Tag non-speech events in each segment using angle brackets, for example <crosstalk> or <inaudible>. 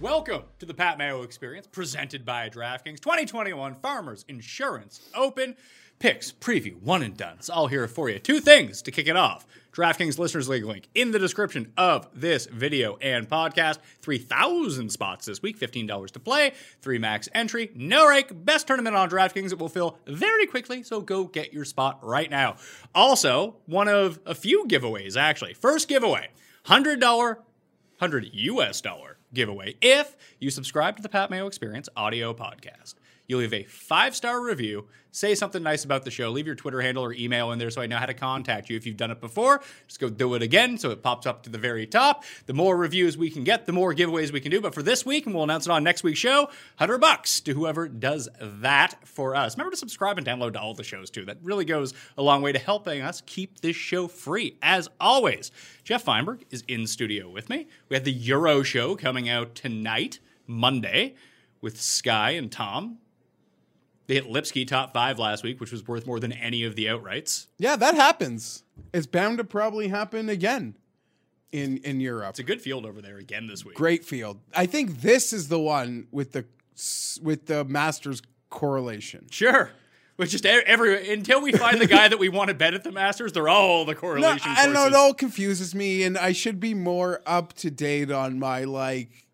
Welcome to the Pat Mayo Experience, presented by DraftKings 2021 Farmers Insurance Open Picks Preview One and Done. It's all here for you. Two things to kick it off. DraftKings Listeners League link in the description of this video and podcast. 3,000 spots this week, $15 to play, three max entry, no rake, best tournament on DraftKings. It will fill very quickly, so go get your spot right now. Also, one of a few giveaways, actually. First giveaway $100 100 US dollar giveaway if you subscribe to the Pat Mayo Experience audio podcast. You leave a five star review, say something nice about the show, leave your Twitter handle or email in there so I know how to contact you. If you've done it before, just go do it again so it pops up to the very top. The more reviews we can get, the more giveaways we can do. But for this week, and we'll announce it on next week's show, 100 bucks to whoever does that for us. Remember to subscribe and download to all the shows too. That really goes a long way to helping us keep this show free. As always, Jeff Feinberg is in studio with me. We have the Euro show coming out tonight, Monday, with Sky and Tom. They hit Lipsky top five last week, which was worth more than any of the outrights. Yeah, that happens. It's bound to probably happen again in in Europe. It's a good field over there again this week. Great field. I think this is the one with the with the Masters correlation. Sure. Which just every until we find the guy that we want to bet at the Masters, they're all the <laughs> No, correlation. I know it all confuses me, and I should be more up to date on my like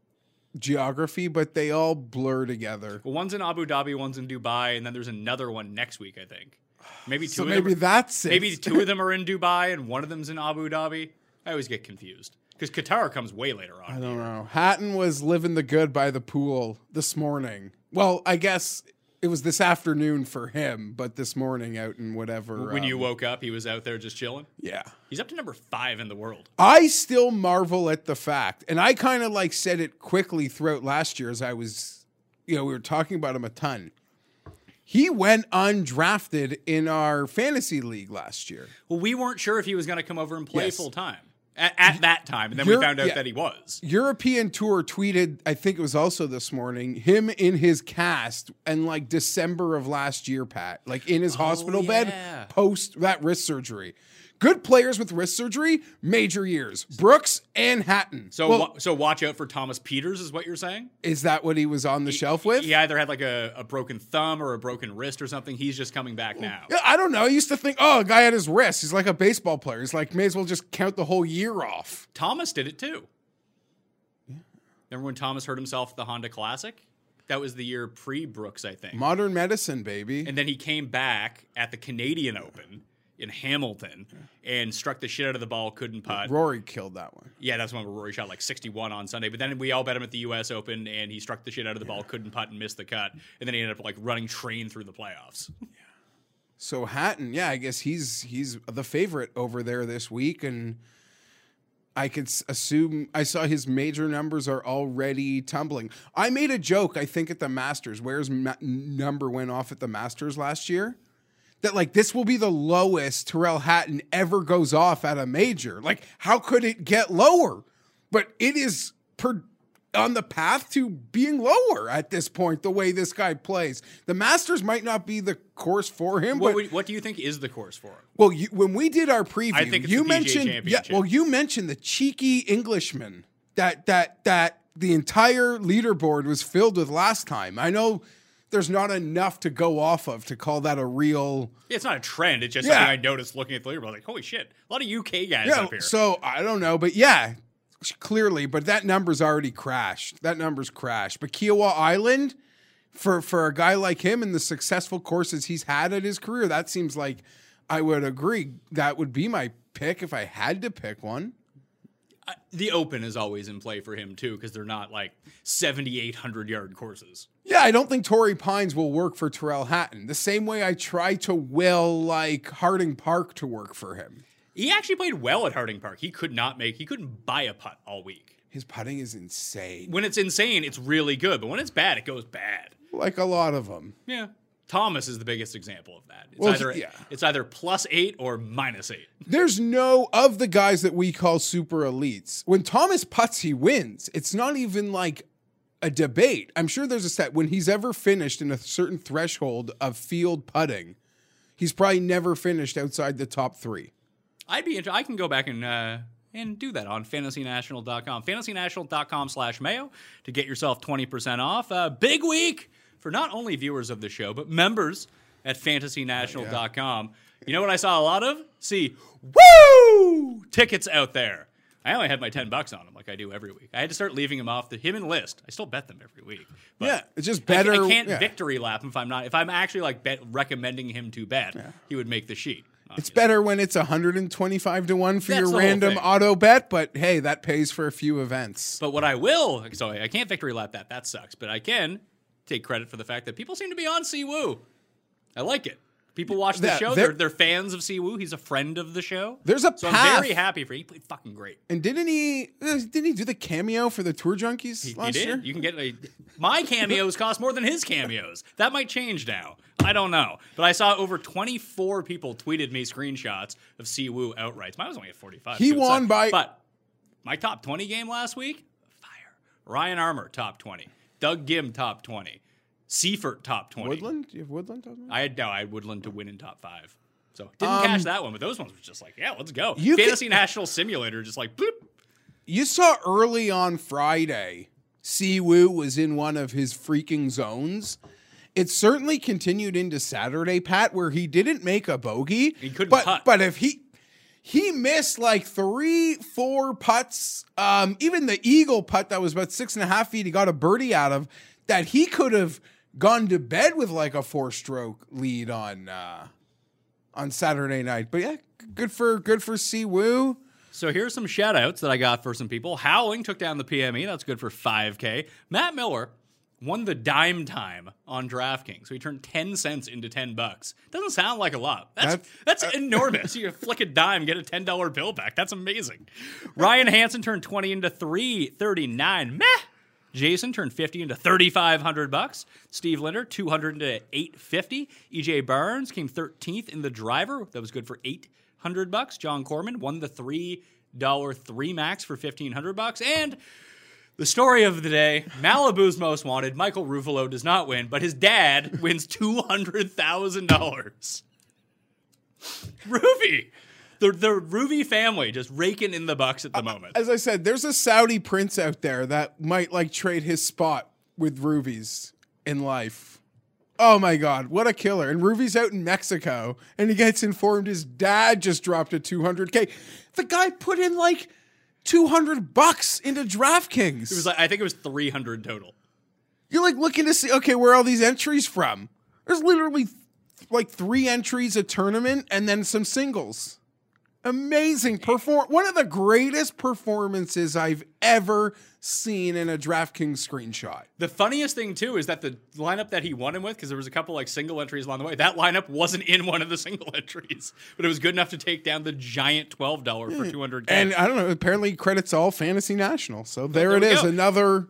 geography, but they all blur together. Well, one's in Abu Dhabi, one's in Dubai, and then there's another one next week, I think. Maybe two. So of maybe them, that's it. maybe <laughs> two of them are in Dubai and one of them's in Abu Dhabi. I always get confused because Qatar comes way later on. I don't know. Hatton was living the good by the pool this morning. Well, I guess it was this afternoon for him, but this morning out in whatever. When you um, woke up, he was out there just chilling. yeah. He's up to number five in the world. I still marvel at the fact, and I kind of like said it quickly throughout last year as I was, you know, we were talking about him a ton. He went undrafted in our fantasy league last year. Well, we weren't sure if he was going to come over and play Yes. full time at, at that time, and then we found out yeah. that he was. European Tour tweeted, I think it was also this morning, him in his cast and like December of last year, Pat, like in his oh, hospital yeah. bed post that wrist surgery. Good players with wrist surgery, major years. Brooks and Hatton. So, Well, wa- so watch out for Thomas Pieters, is what you're saying? is that what he was on the shelf with? He either had like a, a broken thumb or a broken wrist or something. He's just coming back now. Yeah, I don't know. I used to think, oh, a guy had his wrist. He's like a baseball player. He's like, may as well just count the whole year off. Thomas did it too. Remember when Thomas hurt himself at the Honda Classic? That was the year pre Brooks, I think. Modern medicine, baby. And then he came back at the Canadian Open in Hamilton and struck the shit out of the ball, couldn't putt. Rory killed that one. Yeah, that's when Rory shot like 61 on Sunday. But then we all bet him at the U.S. Open, and he struck the shit out of the ball, couldn't putt, and missed the cut. And then he ended up like running train through the playoffs. So Hatton, yeah, I guess he's he's the favorite over there this week, and I could assume I saw his major numbers are already tumbling. I made a joke, I think, at the Masters, where his ma- number went off at the Masters last year. That like this will be the lowest Tyrrell Hatton ever goes off at a major. Like, how could it get lower? But it is per on the path to being lower at this point. The way this guy plays, the Masters might not be the course for him. What, but what do you think is the course for him? well, you, when we did our preview, I think it's you mentioned yeah. Well, you mentioned the cheeky Englishman that that that the entire leaderboard was filled with last time. I know there's not enough to go off of to call that a real. Yeah, it's not a trend. It's just Yeah. something I noticed looking at the leaderboard. Like, holy shit, a lot of UK guys Yeah, up here. so I don't know, but yeah, clearly, but that number's already crashed. That number's crashed. But Kiawah Island, for for a guy like him and the successful courses he's had at his career, that seems like I would agree that would be my pick if I had to pick one. The Open is always in play for him too because they're not like 7,800 yard courses. Yeah, I don't think Torrey Pines will work for Tyrrell Hatton. The same way I try to will like Harding Park to work for him. He actually played well at Harding Park. He could not make. He couldn't buy a putt all week. His putting is insane. When it's insane, it's really good, but when it's bad, it goes bad. Like a lot of them. Yeah. Thomas is the biggest example of that. It's Well, either yeah. it's either plus eight or minus eight. There's no of the guys that we call super elites. When Thomas puts, he wins. It's not even like a debate. I'm sure there's a set when he's ever finished in a certain threshold of field putting. He's probably never finished outside the top three. I'd be interested. I can go back and uh, and do that on fantasynational.com. Fantasynational.com slash mayo to get yourself 20% off. Uh, big week for not only viewers of the show, but members at fantasynational.com. Oh, you know what I saw a lot of? See, woo! Tickets out there. I only had my 10 bucks on them like I do every week. I had to start leaving them off the him and list. I still bet them every week. But Yeah, it's just better- I, can't yeah. victory lap him if I'm not if I'm actually like bet, recommending him to bet. He would make the sheet. It's better when it's 125 to 1 for That's your random auto bet, but hey, that pays for a few events. But what I will, so I can't victory lap that. That sucks. But I can take credit for the fact that people seem to be on Siwoo. I like it. People watch the show. They're, they're fans of Siwoo. He's a friend of the show. There's a so path. I'm very happy for. He played fucking great. And didn't he uh, didn't he do the cameo for the Tour Junkies He, he last did. year? You can get a, my cameos <laughs> cost more than his cameos. That might change now. I don't know. But I saw over 24 people tweeted me screenshots of Siwoo outrights. Mine was only at 45. He won by- But my top 20 game last week, fire. Ryan Armour top 20. Doug Ghim top 20. Seifert top 20. Woodland? Do you have Woodland? on there? I had no, I had Woodland to win in top five. So didn't cash that one, but those ones were just like, yeah, let's go. Um, You Fantasy National Simulator, just like boop. You saw early on Friday, Siwoo was in one of his freaking zones. It certainly continued into Saturday, Pat, where he didn't make a bogey. He couldn't but, putt. But if he he missed like three, four putts, um, even the eagle putt that was about six and a half feet, he got a birdie out of that he could have gone to bed with like a four stroke lead on uh on Saturday night. But yeah, good for good for Siwoo. So here's some shout outs that I got for some people. Howling took down the PME. That's good for 5K. Matt Miller won the dime time on DraftKings. So he turned 10 cents into 10 bucks. Doesn't sound like a lot. That's That's- that's uh, enormous. You <laughs> flick a dime, get a $10 bill back. That's amazing. Ryan Hansen turned 20 into 339. Meh. Jason turned 50 into 3500 bucks. Steve Linder 200 into 850. EJ Barnes came 13th in the driver. That was good for 800 bucks. John Corman won the $3 3 max for 1500 bucks and the story of the day Malibu's most wanted. Michael Ruffalo does not win, but his dad <laughs> wins $200,000. Ruby. The, the Ruby family just raking in the bucks at the moment. As I said, there's a Saudi prince out there that might like trade his spot with Ruby's in life. Oh my God, what a killer. And Ruby's out in Mexico and he gets informed his dad just dropped a 200K. The guy put in like 200 bucks into DraftKings. It was like I think it was 300 total. You're like looking to see, okay, where are all these entries from? There's literally like three entries a tournament and then some singles. Amazing perform one of the greatest performances I've ever seen in a DraftKings screenshot. The funniest thing too is that the lineup that he won him with, because there was a couple like single entries along the way, that lineup wasn't in one of the <laughs> single entries, but it was good enough to take down the giant twelve dollar for two hundred. And I don't know, apparently credits all Fantasy National. So there, there it is, go. another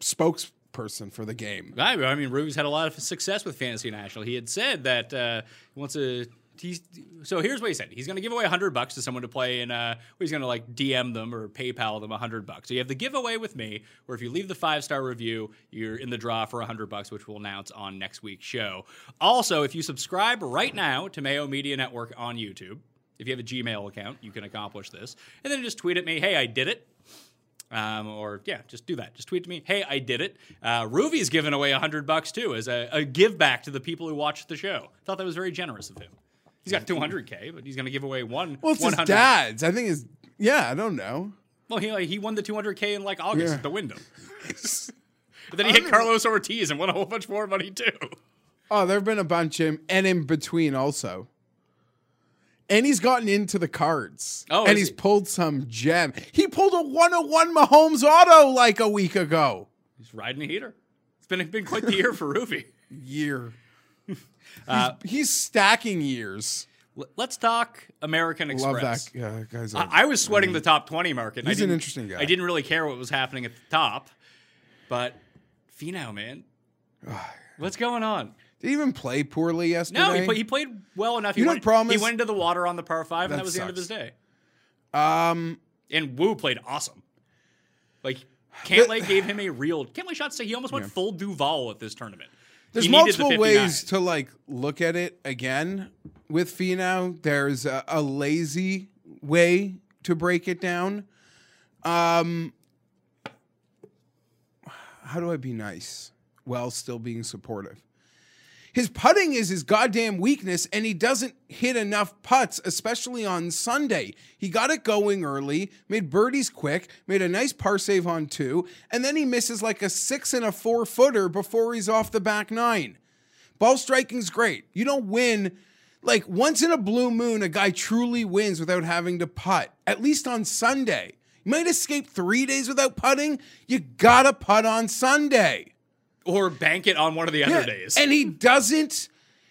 spokesperson for the game. I, I mean, Ruby's had a lot of success with Fantasy National. He had said that uh, he wants to. He's so here's what he said. He's going to give away hundred bucks to someone to play, and uh, he's going to like DM them or PayPal them hundred bucks. So you have the giveaway with me, where if you leave the five star review, you're in the draw for hundred bucks, which we'll announce on next week's show. Also, if you subscribe right now to Mayo Media Network on YouTube, if you have a Gmail account, you can accomplish this, and then just tweet at me, "Hey, I did it." Um, or yeah, just do that. Just tweet to me, "Hey, I did it." Uh, Ruvy's giving away hundred bucks too as a, a give back to the people who watched the show. Thought that was very generous of him. He's got 200k, but he's going to give away one. Well, it's his 100. dad's. I think his yeah, I don't know. Well, he like, he won the 200k in like August Yeah. at the Wyndham. <laughs> but then he hit Carlos Ortiz and won a whole bunch more money too. Oh, there have been a bunch of and in between also. And he's gotten into the cards. Oh, and he's he? pulled some gem. He pulled a 101 Mahomes auto like a week ago. He's riding a heater. It's been been quite the year for Ruvy. <laughs> Year. Uh, he's, he's stacking years. Let's talk American Love Express. that uh, guy's. I, I was sweating the top 20 market. He's an interesting guy. I didn't really care what was happening at the top, but Finau, man, what's going on? Did he even play poorly yesterday? No, he, play, he played well enough. He You know went, problem he went into the water on the par five, and That that was the end of his day. um, And Wu played awesome. Like <sighs> Cantlay gave him a real. Cantlay shot say he almost went full Duval at this tournament. There's He needed the multiple ways to like look at it again with Finau. There's a, a lazy way to break it down. Um, how do I be nice while still being supportive? His putting is his goddamn weakness, and he doesn't hit enough putts, especially on Sunday. He got it going early, made birdies quick, made a nice par save on two, and then he misses like a six and a four footer before he's off the back nine. Ball striking's great. You don't win. Like once in a blue moon, a guy truly wins without having to putt, at least on Sunday. You might escape three days without putting. You gotta putt on Sunday. Or bank it on one of the other Yeah, days. And he doesn't.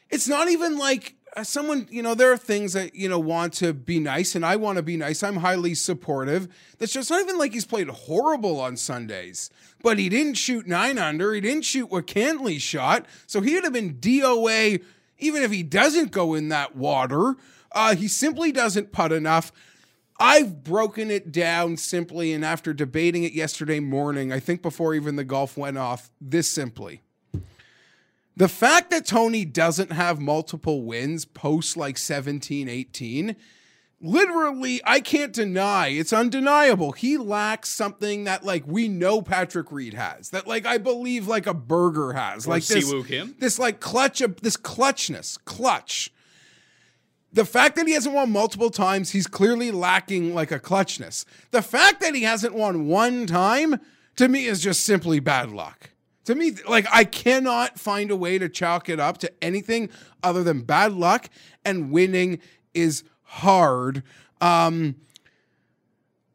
It's not even like uh, someone, you know, there are things that, you know, want to be nice, and I want to be nice. I'm highly supportive. That's just not even like he's played horrible on Sundays, but he didn't shoot nine under. He didn't shoot what Cantlay shot. So he would have been DOA even if he doesn't go in that water. Uh, he simply doesn't putt enough. I've broken it down simply, and after debating it yesterday morning, I think before even the golf went off, this simply. The fact that Tony doesn't have multiple wins post like 17, 18, literally, I can't deny, it's undeniable. He lacks something that like we know Patrick Reed has, that like I believe like a Berger has. Or like this, Siwoo Kim. this like clutch of this clutchness, clutch. The fact that he hasn't won multiple times, he's clearly lacking like a clutchness. The fact that he hasn't won one time, to me, is just simply bad luck. To me, like I cannot find a way to chalk it up to anything other than bad luck, and winning is hard. Um,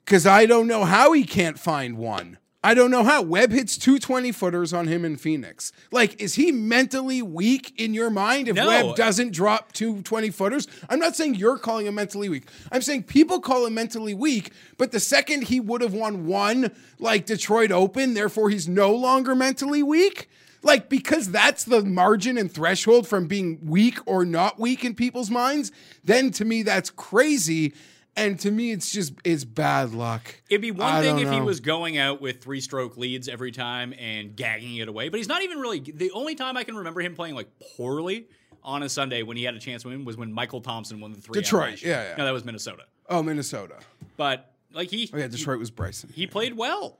because I don't know how he can't find one. I don't know how. Webb hits two 20 footers on him in Phoenix. Like, is he mentally weak in your mind if No. Webb doesn't drop two 20 footers? I'm not saying you're calling him mentally weak. I'm saying people call him mentally weak, but the second he would have won one, like Detroit Open, therefore he's no longer mentally weak. Like, because that's the margin and threshold from being weak or not weak in people's minds, then to me, that's crazy. And to me, it's just it's bad luck. It'd be one thing if he was going out with three stroke leads every time and gagging it away, but he's not even really. The only time I can remember him playing like poorly on a Sunday when he had a chance to win was when Michael Thompson won the three. Detroit, yeah, yeah. No, that was Minnesota. Oh, Minnesota. But like he, Oh yeah, Detroit was Bryson. he played well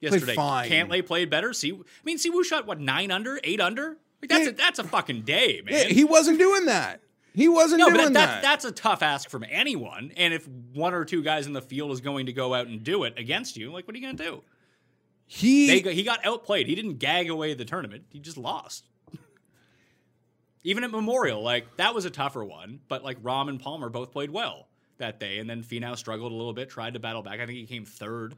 yesterday. fine. Cantlay played better. See, I mean, Siwoo shot what nine under, eight under. Like that's Yeah. a, that's a fucking day, man. Yeah, he wasn't doing that. He wasn't no, doing but that. that, that's a tough ask from anyone. And if one or two guys in the field is going to go out and do it against you, like what are you going to do? he They, got- he got outplayed. He didn't gag away the tournament. He just lost. <laughs> Even at Memorial, like that was a tougher one, but like Rahm and Palmer both played well. that day, and then Finau struggled a little bit, tried to battle back. I think he came third,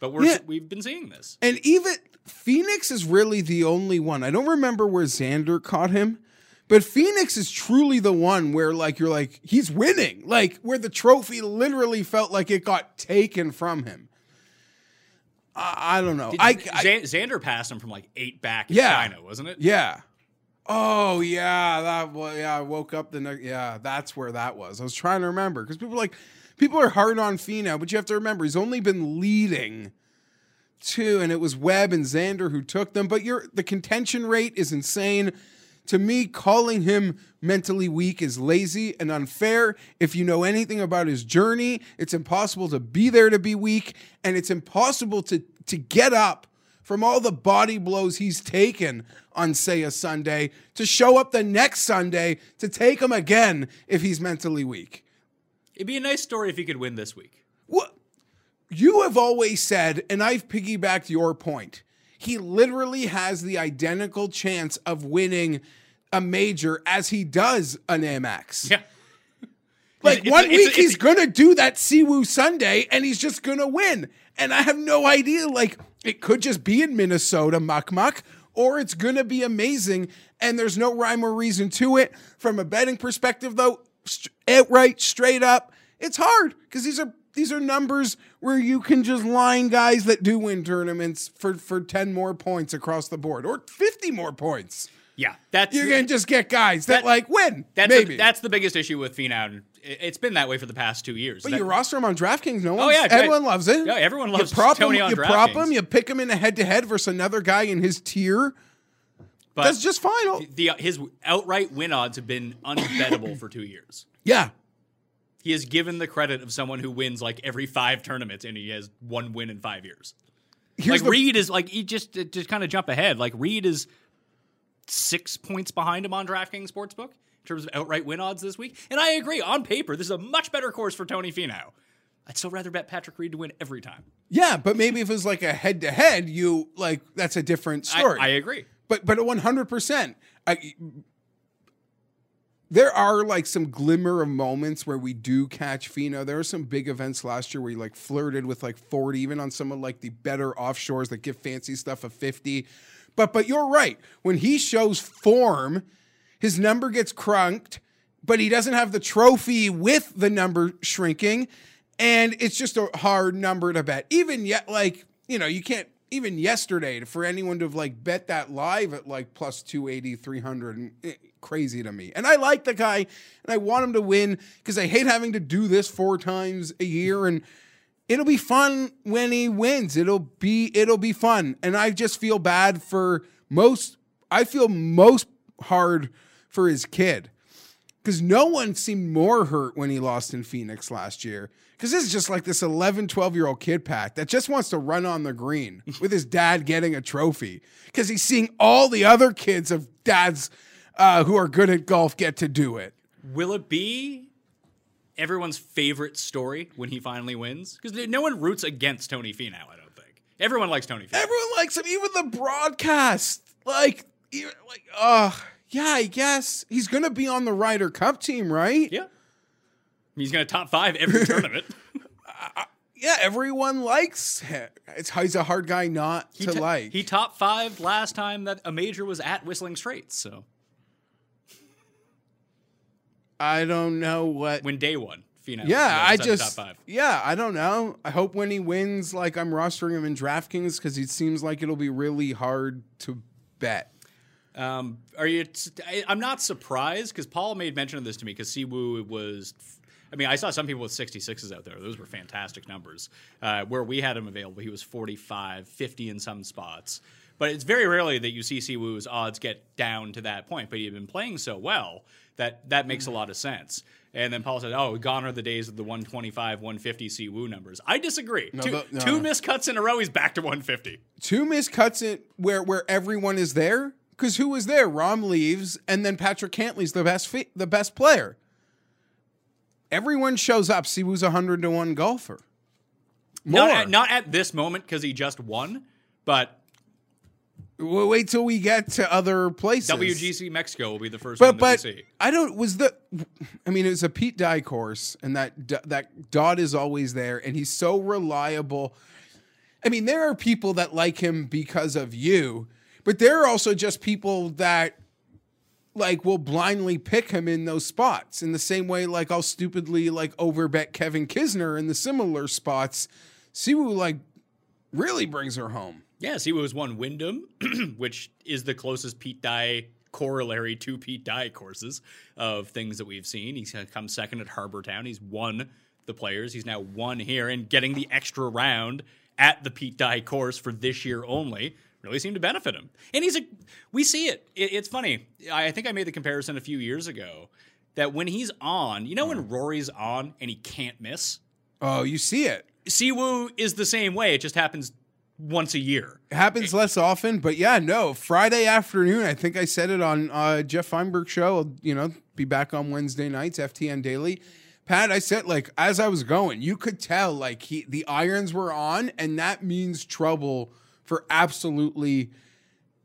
but we're Yeah. we've been seeing this. And even Phoenix is really the only one. I don't remember where Xander caught him, but Phoenix is truly the one where like you're like he's winning, like where the trophy literally felt like it got taken from him. I, I don't know. Did- I, I Xander passed him from like eight back in Yeah. China, wasn't it? yeah. Oh yeah, that was yeah. I woke up the next. Yeah, that's where that was. I was trying to remember because people are like people are hard on Finau, but you have to remember he's only been leading two, and it was Webb and Xander who took them. But your the contention rate is insane. To me, calling him mentally weak is lazy and unfair. If you know anything about his journey, it's impossible to be there to be weak, and it's impossible to to get up from all the body blows he's taken on, say, a Sunday, to show up the next Sunday to take him again if he's mentally weak. It'd be a nice story if he could win this week. What you have always said, and I've piggybacked your point. He literally has the identical chance of winning a major as he does an Amex. Yeah. <laughs> Like It's- one it's- week it's- he's gonna do that Siwoo Sunday and he's just gonna win. And I have no idea. Like it could just be in Minnesota, muck muck, or it's gonna be amazing. And there's no rhyme or reason to it. From a betting perspective, though, outright, eh, straight up, it's hard because these are these are numbers where you can just line guys that do win tournaments for for 10 more points across the board or 50 more points. Yeah. That's You're gonna just get guys that, That- like win. that's maybe. that's the biggest issue with Finau. it- It's been that way for the past two years. But That- you roster him on DraftKings. No one. Oh, yeah, everyone right. loves it. Yeah, everyone loves you prop Tony him, on You prop him. You pick him in a head-to-head versus another guy in his tier. but That's just fine. the his outright win odds have been unbettable for two years. Yeah, He has given the credit of someone who wins like every five tournaments, and he has one win in five years. here's like the Reed is like he just uh, just kind of jump ahead. Like Reed is six points behind him on DraftKings Sportsbook in terms of outright win odds this week. And I agree, on paper, this is a much better course for Tony Finau. I'd still rather bet Patrick Reed to win every time. yeah. But maybe if it was like a head-to-head, you like that's a different I, story. I agree. but but one hundred percent. There are like some glimmer of moments where we do catch Finau. There are some big events last year where he like flirted with like 40, even on some of like the better offshores that give fancy stuff a 50. But but you're right. When he shows form, his number gets crunked, but he doesn't have the trophy with the number shrinking. And it's just a hard number to bet. Even yet, like, you know, you can't even yesterday for anyone to have like bet that live at like plus 280 300 and, eh, crazy to me and i like the guy and i want him to win because i hate having to do this four times a year and it'll be fun when he wins it'll be it'll be fun and i just feel bad for most i feel most hard for his kid because no one seemed more hurt when he lost in Phoenix last year. Because this is just like this 11, 12 year old kid pack that just wants to run on the green with his dad getting a trophy. Because he's seeing all the other kids of dads uh, who are good at golf get to do it. Will it be everyone's favorite story when he finally wins? Because no one roots against Tony Finau, I don't think. Everyone likes Tony Finau. Everyone likes him, even the broadcast. Like, like, uh, yeah, I guess he's gonna be on the Ryder Cup team, right? yeah. He's going to top five every <laughs> tournament. Yeah, everyone likes him. It's he's a hard guy not He to to- like. He top five last time that a major was at Whistling Straits. So I don't know what when day one. Yeah, I just top five. yeah, I don't know. I hope when he wins, like I'm rostering him in DraftKings because it seems like it'll be really hard to bet. Um, are you? I, I'm not surprised because Paul made mention of this to me because Siwoo was. I mean, I saw some people with 66s out there. Those were fantastic numbers. Uh, where we had him available, he was 45, 50 in some spots. But it's very rarely that you see Siwoo's odds get down to that point. But he had been playing so well that that makes a mm-hmm. lot of sense. And then Paul said, "Oh, gone are the days of the 125, 150 Siwoo numbers." I disagree. two, the- no. two missed cuts in a row, he's back to 150. Two missed cuts in where where everyone is there because who was there? Rahm leaves, and then Patrick Cantlay's the best fi- the best player. Everyone shows up. Siwoo's a hundred to one golfer. More. Not at, not at this moment because he just won, but We'll wait till we get to other places. WGC Mexico will be the first but one but we see. I don't was the I mean it was a Pete Dye course and that that Dodd is always there and he's so reliable. I mean there are people that like him because of you, but there are also just people that like will blindly pick him in those spots in the same way like I'll stupidly like overbet Kevin Kisner in the similar spots. Siwoo like really brings her home. Yes, he was one Wyndham, <clears throat> which is the closest Pete Dye corollary to Pete Dye courses of things that we've seen. He's come second at Harbour Town. He's won the players. He's now won here and getting the extra round at the Pete Dye course for this year only really seemed to benefit him. And he's a, we see it. it it's funny. I think I made the comparison a few years ago that when he's on, you know, when hmm. Rory's on and he can't miss, Oh, you see it. Siwoo is the same way. It just happens once a year. It happens less often, but yeah, no. Friday afternoon, I think I said it on uh, Jeff Feinberg show. I'll, you know, be back on Wednesday nights, FTN Daily. Pat, I said like as I was going, you could tell like he the irons were on, and that means trouble for absolutely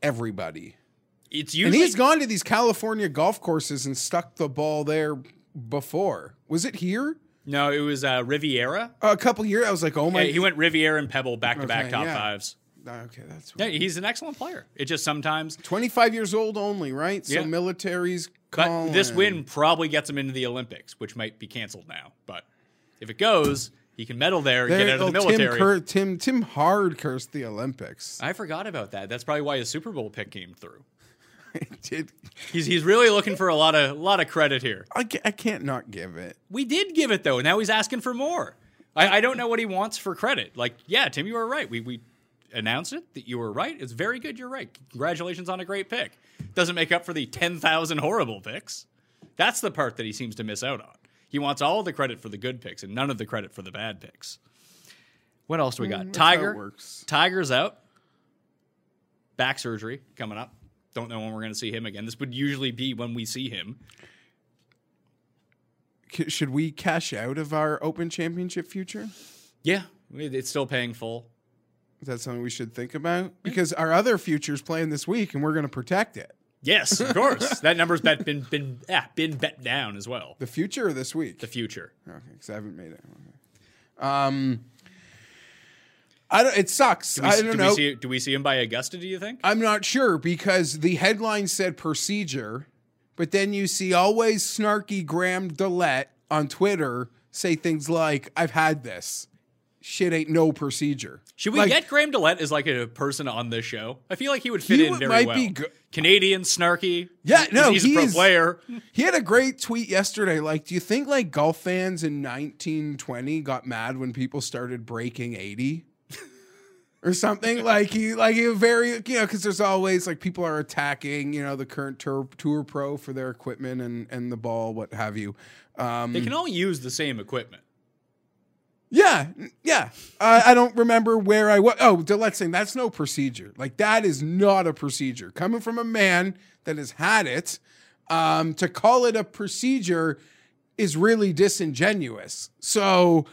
everybody. It's And he's gone to these California golf courses and stuck the ball there before. Was it here? No, it was uh, Riviera. a couple years. I was like, oh my. Yeah, he went Riviera and Pebble back to back Okay, top yeah. fives. Okay, that's Yeah, he's an excellent player. It just sometimes, 25 years old only, right? So Yeah. military's but this win probably gets him into the Olympics, which might be canceled now. But if it goes, he can medal there and There- get out of the oh, military. Tim, cur- Tim Tim Hard cursed the Olympics. I forgot about that. That's probably why his Super Bowl pick came through. <laughs> Did He's he's really looking for a lot of lot of credit here. I, ca- I can't not give it. We did give it though. Now he's asking for more. I, I don't know what he wants for credit. Like, yeah, Tim, you were right. We we announced it that you were right. It's very good. You're right. Congratulations on a great pick. Doesn't make up for the ten thousand horrible picks. That's the part that he seems to miss out on. He wants all the credit for the good picks and none of the credit for the bad picks. What else do we got? Mm, that's Tiger. works. Tiger's out. Back surgery coming up. Don't know when we're going to see him again. This would usually be when we see him. Should we cash out of our Open Championship future? Yeah, it's still paying full. Is that something we should think about? Because our other future's playing this week, and we're going to protect it. Yes, of <laughs> course. that number's bet, been been yeah, been bet down as well. The future or this week? The future. Okay, because I haven't made it. Okay. Um, I don't. It sucks. Do we, I do don't we know. see do we see him by Augusta? Do you think? I'm not sure because the headline said procedure, but then you see always snarky Graham DeLaet on Twitter say things like, "I've had this." Shit ain't no procedure. Should we Like, get Graham DeLaet as like a person on this show? I feel like he would fit He in very might well. be go- Canadian, snarky. Yeah, He's- no, he's, a pro he's- player. <laughs> He had a great tweet yesterday. Like, do you think like golf fans in 1920 got mad when people started breaking 80? Or something. <laughs> Like he like he very you know because there's always like people are attacking you know the current tour, tour pro for their equipment and and the ball what have you. Um They can all use the same equipment. yeah yeah. I i don't remember where i was oh let's saying that's no procedure. Like that is not a procedure. Coming from a man that has had it um to call it a procedure is really disingenuous. So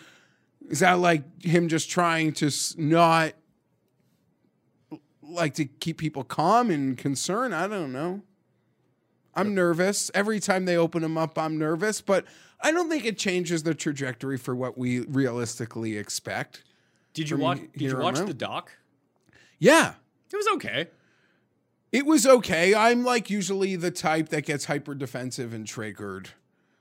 is that like him just trying to not like to keep people calm and concerned? I don't know. I'm nervous. Every time they open them up, I'm nervous, but I don't think it changes the trajectory for what we realistically expect. Did you watch? Did you watch the doc? Yeah. It was okay. It was okay. I'm like usually the type that gets hyper defensive and triggered.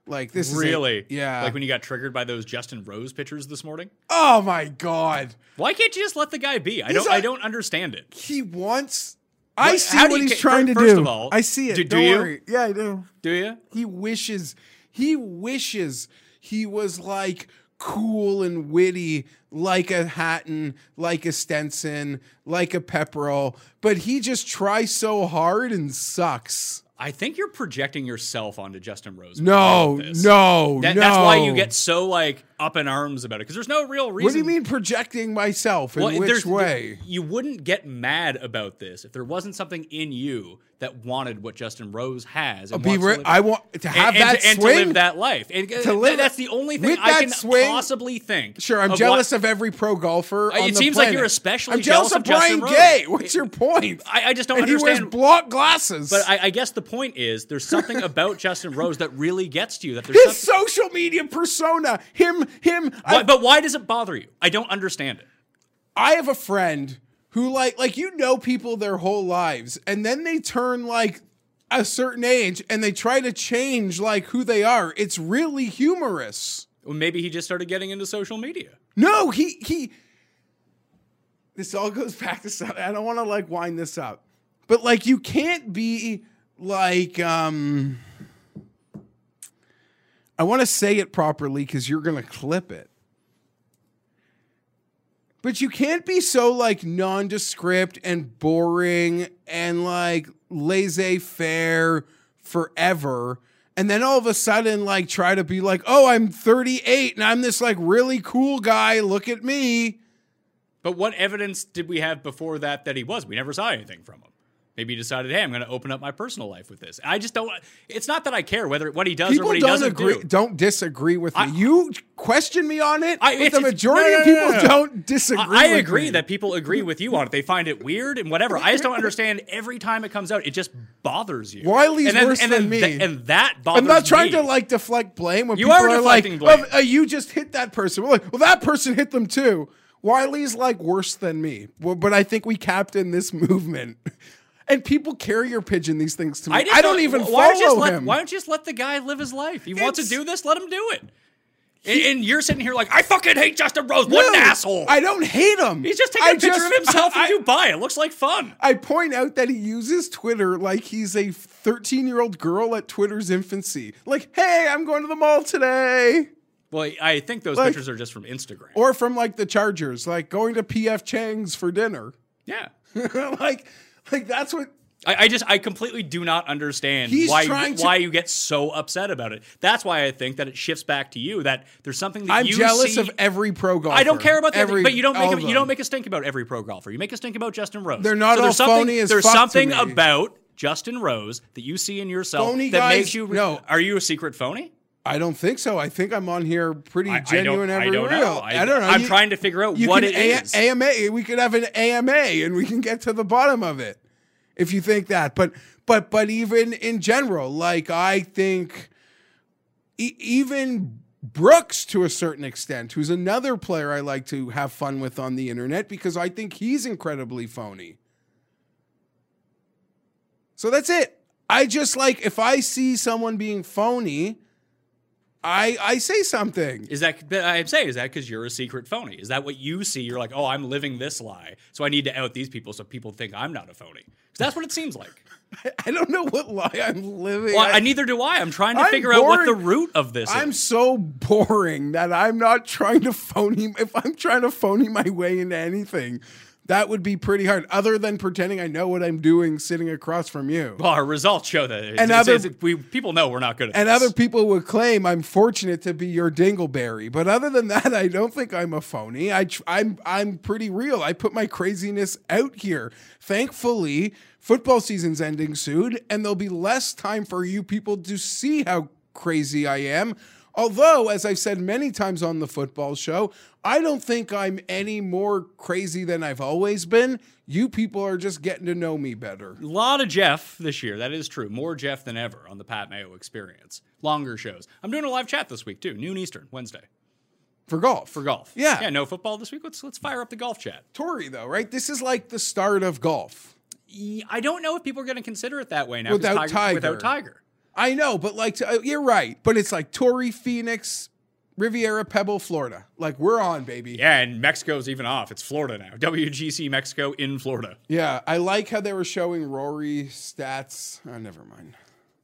Like this is really? yeah. Like when you got triggered by those Justin Rose pictures this morning. oh my god. Why can't you just let the guy be? I He's don't. I don't understand it. He wants I What- see what he's ca- trying to first do. of all, I see it. do- do you? worry. Yeah, I do. Do you? He wishes he wishes he was like cool and witty like a Hatton, like a Stenson, like a Pepperell, but he just tries so hard and sucks. I think you're projecting yourself onto Justin Rose. No, all of this. no, That- no. That's why you get so like up in arms about it because there's no real reason. What do you mean projecting myself? In Well, which way? You wouldn't get mad about this if there wasn't something in you that wanted what Justin Rose has. And Be to re- live- I want to have and, and that to, and to live that life. And uh, live- that's the only thing I can swing- possibly think. Sure, I'm of jealous what- of every pro golfer. Uh, it seems like you're especially I'm jealous, jealous of of Justin Brian Rose. Gay. What's your point? I, I just don't and he understand. wears block glasses. but I, I guess the point is, there's something about <laughs> Justin Rose that really gets to you. That there's his something, social media persona, him, him. Why- but why does it bother you? I don't understand it. I have a friend who like like you know people their whole lives and then they turn like a certain age and they try to change like who they are. It's really humorous. Well, maybe he just started getting into social media. No, he he this all goes back to something. I don't want to like wind this up. But like you can't be like um I want to say it properly cuz you're going to clip it. But you can't be so like nondescript and boring and like laissez-faire forever and then all of a sudden like try to be like, "Oh, I'm 38 and I'm this like really cool guy. Look at me." But what evidence did we have before that that he was? We never saw anything from him. Maybe he decided, hey, I'm going to open up my personal life with this. I just don't. It's not that I care whether what he does or what he doesn't agree do. don't disagree with me. You question me on it, I- but the majority no, no, of people don't disagree I, I agree me. that people agree with you on it. They find it weird and whatever. I just don't understand. Every time it comes out, it just bothers you. Wiley's and then, worse and than me. th- and that bothers I'm not trying me. to like deflect blame when You people are are, like, blame. "Oh, uh, you just hit that person. Well, like, well, that person hit them too. Wiley's like worse than me, well, but I think we captain this <laughs> movement. And people carrier pigeon these things to me. I, just don't even why don't follow let, him. Why don't you just let the guy live his life? He wants to do this. Let him do it. And, and you're sitting here like, I fucking hate Justin Rose. What an asshole. I don't hate him. He's just taking I a picture just- of himself <laughs> I- in Dubai. It looks like fun. I point out that he uses Twitter like he's a 13 year old girl at Twitter's infancy. Like, hey, I'm going to the mall today. Well, I think those Like- pictures are just from Instagram. Or from like the Chargers, like going to PF Chang's for dinner. yeah. <laughs> like, like that's what. I, I just I completely do not understand He's why you, to- why you get so upset about it. That's why I think that it shifts back to you that there's something that I'm jealous see- of every pro golfer. I don't care about that, every, but you don't make a, you don't make a stink about every pro golfer. You make a stink about Justin Rose. They're not so there's all something, phony as There's fuck something me. about Justin Rose that you see in yourself Phony that guys? makes you. No. Are you a secret phony? I don't think so. I think I'm on here pretty I- I genuine, I every don't real. know. I, don't know. I'm trying to figure out you what it A- is. AMA. We could have an AMA, and we can get to the bottom of it if you think that. But but but even in general, like I think e- even Brooks to a certain extent, who's another player I like to have fun with on the internet because I think he's incredibly phony. So that's it. I just like if I see someone being phony, I I say something. Is that I'm saying is that because you're a secret phony? Is that what you see? You're like, oh, I'm living this lie, so I need to out these people so people think I'm not a phony. Because that's what it seems like. <laughs> I don't know what lie I'm living. Well, I- I, neither do I. I'm trying to I'm figure out what the root of this is. I'm is. so boring that I'm not trying to phony. If I'm trying to phony my way into anything, that would be pretty hard. Other than pretending I know what I'm doing, sitting across from you. Well, our results show that. It's, And it's- other- it's- we people know we're not good at And this. other people would claim I'm fortunate to be your dingleberry, but other than that, I don't think I'm a phony. I tr- I'm I'm pretty real. I put my craziness out here. Thankfully, football season's ending soon, and there'll be less time for you people to see how crazy I am. Although, as I've said many times on the football show, I don't think I'm any more crazy than I've always been. You people are just getting to know me better. A lot of Jeff this year. That is true. More Jeff than ever on the Pat Mayo experience. Longer shows. I'm doing a live chat this week too, noon Eastern, Wednesday For golf. for golf. Yeah. yeah. No football this week. Let's let's fire up the golf chat. Torrey, though, right? This is like the start of golf. I don't know if people are going to consider it that way now Without Tiger. Without Tiger. I know, but like, uh, you're right. But it's like Torrey, Phoenix, Riviera, Pebble, Florida. Like, we're on, baby. Yeah, and Mexico's even off. It's Florida now. WGC Mexico in Florida. Yeah, I like how they were showing Rory stats. Oh, never mind.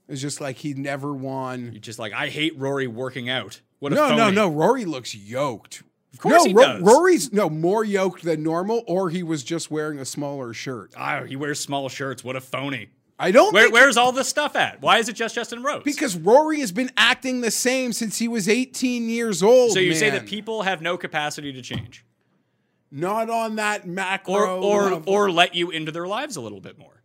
It's just like he never won. You're just like, I hate Rory working out. What a No, no, phony. no. Rory looks yoked. Of course no, he Ro- does. Rory's no more yoked than normal, or he was just wearing a smaller shirt. Ah, he wears small shirts. What a phony. I don't Where, where's all this stuff at? Why is it just Justin Rose? because Rory has been acting the same since he was 18 years old. so you say that people have no capacity to change, not on that macro or or level. or let you into their lives a little bit more.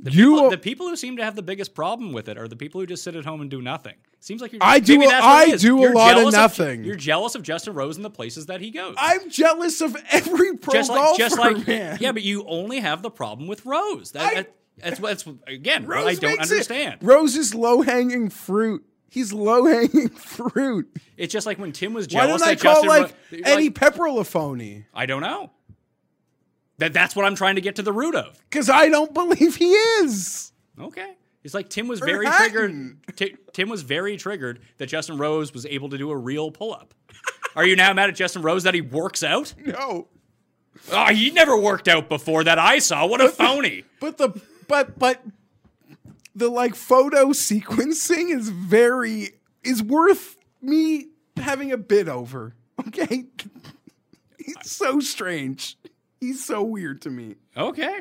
The You- people, the people who seem to have the biggest problem with it are the people who just sit at home and do nothing. Seems like you're. I do I do a You're lot of nothing. you're jealous of Justin Rose and the places that he goes. I'm jealous of every pro just like, golfer, just like, man. yeah, but you only have the problem with Rose. That, I- that- that's what. That's again. Rose I don't makes it- understand. Rose is low hanging fruit. He's low hanging <laughs> fruit. It's just like when Tim was jealous. Of Justin. Why don't I call Justin like Ro- Eddie like, Pepperell a phony? I don't know. That that's what I'm trying to get to the root of. Because I don't believe he is. Okay. It's like Tim was very Hatton. triggered. Ti- Tim was very triggered that Justin Rose was able to do a real pull up. Are you now mad at Justin Rose that he works out? <laughs> No. Oh, he never worked out before that I saw. What a phony. But the but but the like photo sequencing is very is worth me having a bit over. Okay. <laughs> He's so strange. He's so weird to me. Okay.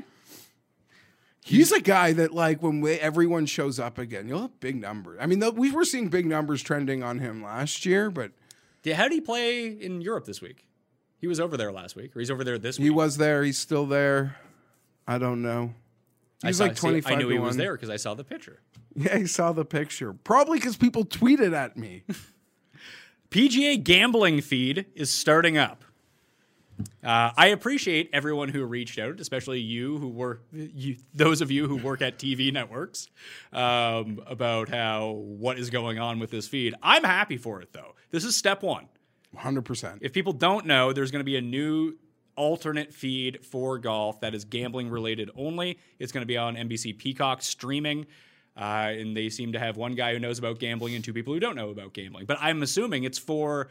He's a guy that, like, when we, everyone shows up again, you'll have big numbers. I mean, the, we were seeing big numbers trending on him last year, but Yeah, how did he play in Europe this week? He was over there last week, or he's over there this week. he was there. He's still there. I don't know. I He's like 25 I knew he was there because I saw the picture. Yeah, he saw the picture. Probably because people tweeted at me. <laughs> PGA gambling feed is starting up. Uh, I appreciate everyone who reached out, especially you who work, you, those of you who work at TV networks, um, about how what is going on with this feed. I'm happy for it though. This is step one. 100%. If people don't know, there's going to be a new alternate feed for golf that is gambling related only. It's going to be on NBC Peacock streaming. Uh, and they seem to have one guy who knows about gambling and two people who don't know about gambling. But I'm assuming it's for.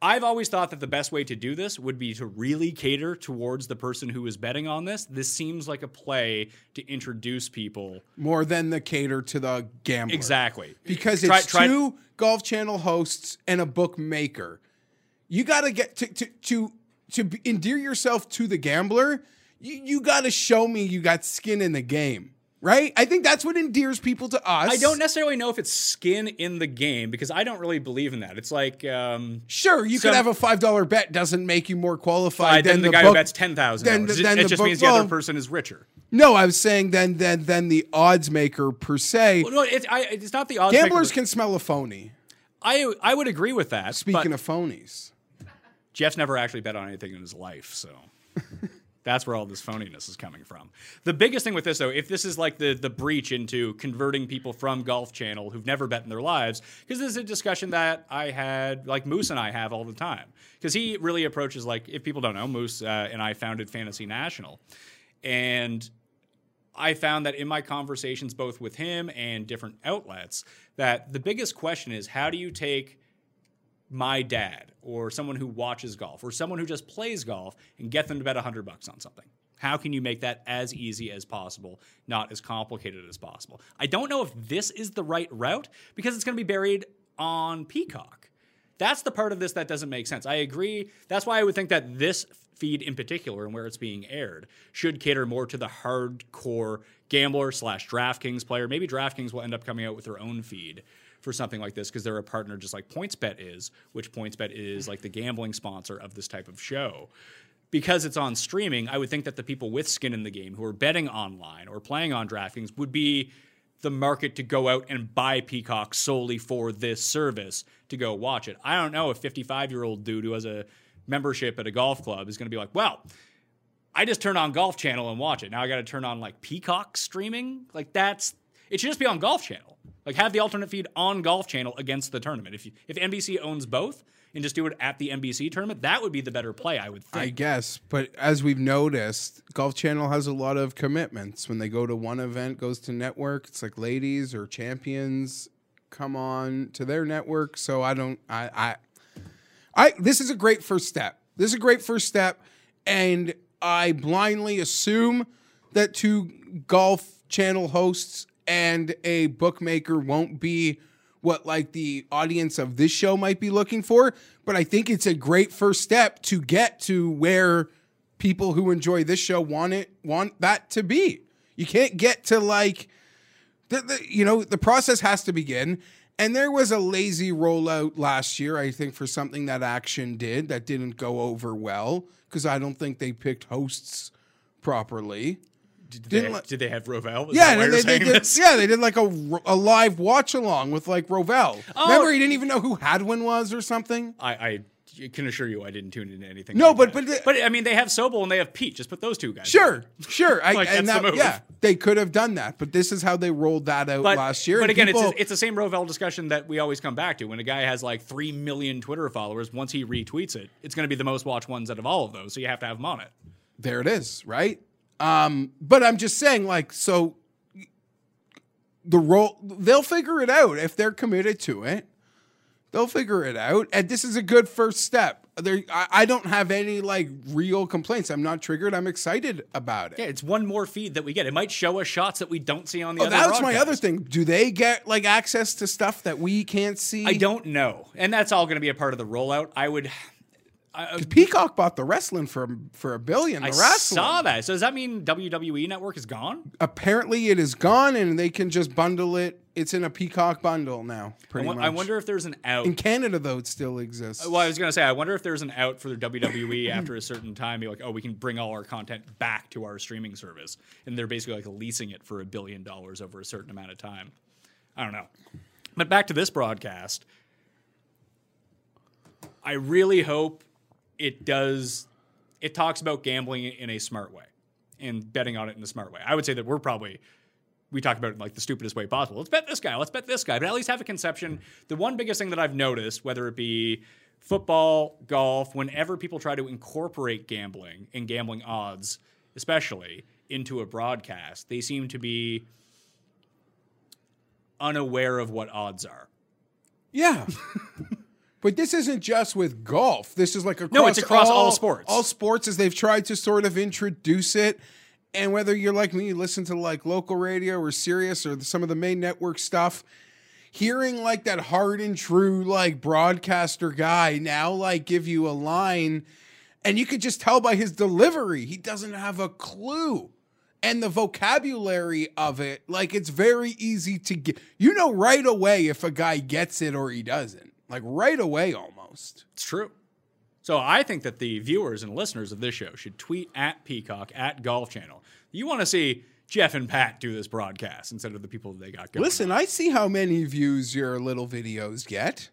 I've always thought that the best way to do this would be to really cater towards the person who is betting on this. This seems like a play to introduce people. More than the cater to the gambler. Exactly. Because it's try- two Golf Channel hosts and a bookmaker. You got to get to to to to endear yourself to the gambler. You you got to show me you got skin in the game, right? I think that's what endears people to us. I don't necessarily know if it's skin in the game because I don't really believe in that. It's like um, Sure, you Some- could have a five dollar bet doesn't make you more qualified then than the, the guy book- who bets ten thousand. then- It, then it the just book- means the other person is richer. No, I was saying then then then the odds maker per se. Well, no, it's, I, it's not the odds. Maker. Gamblers maker, can smell a phony. I I would agree with that. Speaking of phonies, Jeff's never actually bet on anything in his life, so <laughs> that's where all this phoniness is coming from. The biggest thing with this, though, if this is like the the breach into converting people from Golf Channel who've never bet in their lives, because this is a discussion that I had, like Moose and I have all the time, because he really approaches like if people don't know, Moose uh, and I founded Fantasy National, and I found that in my conversations, both with him and different outlets, that the biggest question is how do you take my dad or someone who watches golf or someone who just plays golf and get them to bet 100 bucks on something? How can you make that as easy as possible, not as complicated as possible? I don't know if this is the right route because it's going to be buried on Peacock. That's the part of this that doesn't make sense. I agree. That's why I would think that this feed in particular and where it's being aired should cater more to the hardcore gambler slash DraftKings player. Maybe DraftKings will end up coming out with their own feed for something like this because they're a partner just like PointsBet is, which PointsBet is like the gambling sponsor of this type of show. Because it's on streaming, I would think that the people with skin in the game who are betting online or playing on DraftKings would be the market to go out and buy Peacock solely for this service to go watch it. I don't know if 55 year old dude who has a membership at a golf club is going to be like, well, I just turn on Golf Channel and watch it. Now I got to turn on like Peacock streaming. Like that's it should just be on Golf Channel. Like have the alternate feed on Golf Channel against the tournament. If you, if NBC owns both and just do it at the NBC tournament, that would be the better play, I would think. I guess, but as we've noticed, Golf Channel has a lot of commitments. When they go to one event, goes to network. It's like ladies or champions come on to their network. So I don't. I. I. I. This is a great first step. This is a great first step, and I blindly assume that two Golf Channel hosts and a bookmaker won't be what like the audience of this show might be looking for, but I think it's a great first step to get to where people who enjoy this show want it want that to be. You can't get to like the, the you know the process has to begin. And there was a lazy rollout last year, I think, for something that Action did that didn't go over well because I don't think they picked hosts properly. Did Didn't they, did they have Rovell? Is Yeah, that why and you're they, they did, yeah, they did like a, a live watch along with like Rovell. Oh. Remember, he didn't even know who Hadwin was or something. I, I can assure you I didn't tune into anything. No, like but- but the- but I mean they have Sobel and they have Pete. Just put those two guys. Sure, <laughs> sure. I, Like, and the that, move. yeah, they could have done that, but this is how they rolled that out But, last year. but again, people- it's it's the same Rovell discussion that we always come back to. When a guy has like three million Twitter followers, once he retweets it, it's going to be the most watched ones out of all of those. So you have to have him on it. there it is, right? Um, but I'm just saying, like, so the role they'll figure it out if they're committed to it. They'll figure it out, and this is a good first step. There, I, I don't have any like real complaints. I'm not triggered. I'm excited about it. Yeah, it's one more feed that we get. It might show us shots that we don't see on the Oh, other. that's my other thing. Do they get like access to stuff that we can't see? I don't know, and that's all going to be a part of the rollout. I would. I, uh, Peacock bought the wrestling for for a billion. The I wrestling. saw that. So does that mean WWE Network is gone? Apparently, it is gone, and they can just bundle it. It's in a Peacock bundle now. Pretty wo- much. I wonder if there's an out. In Canada, though, it still exists. Well, I was gonna say, I wonder if there's an out for the WWE <laughs> after a certain time. Be like, oh, we can bring all our content back to our streaming service, and they're basically like leasing it for a billion dollars over a certain amount of time. I don't know. But back to this broadcast, I really hope it does. It talks about gambling in a smart way and betting on it in a smart way. I would say that we're probably we talk about it in like the stupidest way possible. Let's bet this guy. Let's bet this guy. But at least have a conception. The one biggest thing that I've noticed, whether it be football, golf, whenever people try to incorporate gambling and gambling odds, especially into a broadcast, they seem to be unaware of what odds are. yeah. <laughs> But this isn't just with golf. This is like across, No, it's across all sports. All sports, as they've tried to sort of introduce it. And whether you're like me, you listen to like local radio or Sirius or some of the main network stuff, hearing like that hard and true like broadcaster guy now like give you a line, and you could just tell by his delivery he doesn't have a clue. And the vocabulary of it, like it's very easy to get. You know right away if a guy gets it or he doesn't. Like right away almost. It's true. So I think that the viewers and listeners of this show should tweet at Peacock at Golf Channel. You want to see Jeff and Pat do this broadcast instead of the people they got going. Listen, I see how many views your little videos get.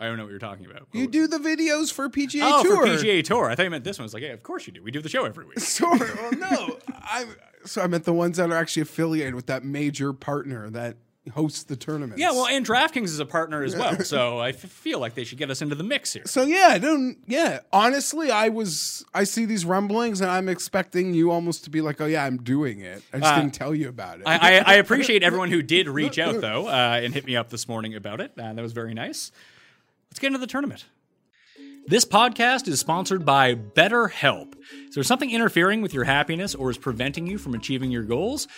I don't know what you're talking about. You do the videos for PGA oh, Tour. for PGA Tour. I thought you meant this one. It's like, yeah, of course you do. We do the show every week. <laughs> Sure. Well, no, I. So I meant the ones that are actually affiliated with that major partner that hosts the tournament. yeah, well, and DraftKings is a partner as well, so <laughs> I f- feel like they should get us into the mix here. So yeah, I don't. Yeah, honestly, I was. I see these rumblings, and I'm expecting you almost to be like, "Oh yeah, I'm doing it." I just didn't tell you about it. Uh, I, I, I appreciate everyone who did reach <laughs> out though uh, and hit me up this morning about it. Uh, that was very nice. Let's get into the tournament. This podcast is sponsored by BetterHelp. Is there something interfering with your happiness or is preventing you from achieving your goals?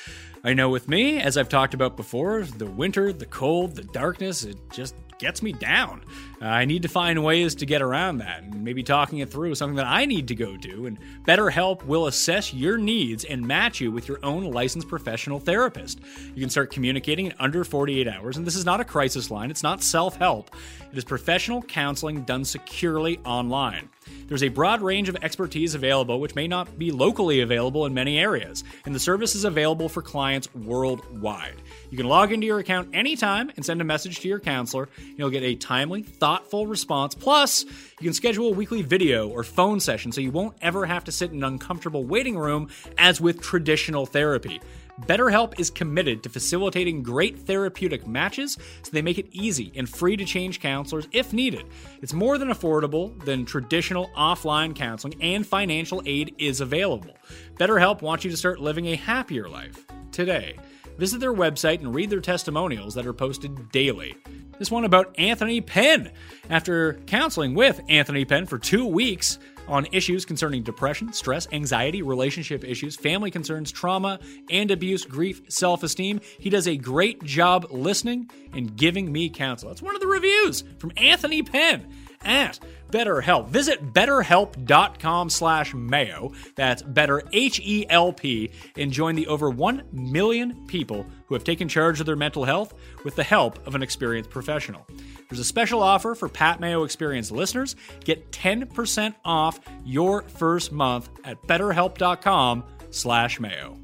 I know with me, as I've talked about before, the winter, the cold, the darkness, it just gets me down. Uh, I need to find ways to get around that, and maybe talking it through is something that I need to go do. And BetterHelp will assess your needs and match you with your own licensed professional therapist. You can start communicating in under 48 hours, and this is not a crisis line, it's not self help. It is professional counseling done securely online. There's a broad range of expertise available, which may not be locally available in many areas, and the service is available for clients worldwide. You can log into your account anytime and send a message to your counselor. You'll get a timely, thoughtful response. Plus, you can schedule a weekly video or phone session so you won't ever have to sit in an uncomfortable waiting room as with traditional therapy. BetterHelp is committed to facilitating great therapeutic matches, so they make it easy and free to change counselors if needed. It's more than affordable than traditional offline counseling, and financial aid is available. BetterHelp wants you to start living a happier life today. Visit their website and read their testimonials that are posted daily. This one about Anthony Penn. After counseling with Anthony Penn for two weeks, on issues concerning depression, stress, anxiety, relationship issues, family concerns, trauma, and abuse, grief, self esteem. He does a great job listening and giving me counsel. That's one of the reviews from Anthony Penn at BetterHelp. Visit betterhelp.com slash mayo. That's better H-E-L-P and join the over 1 million people who have taken charge of their mental health with the help of an experienced professional. There's a special offer for Pat Mayo Experience listeners. Get 10% off your first month at betterhelp.com slash mayo.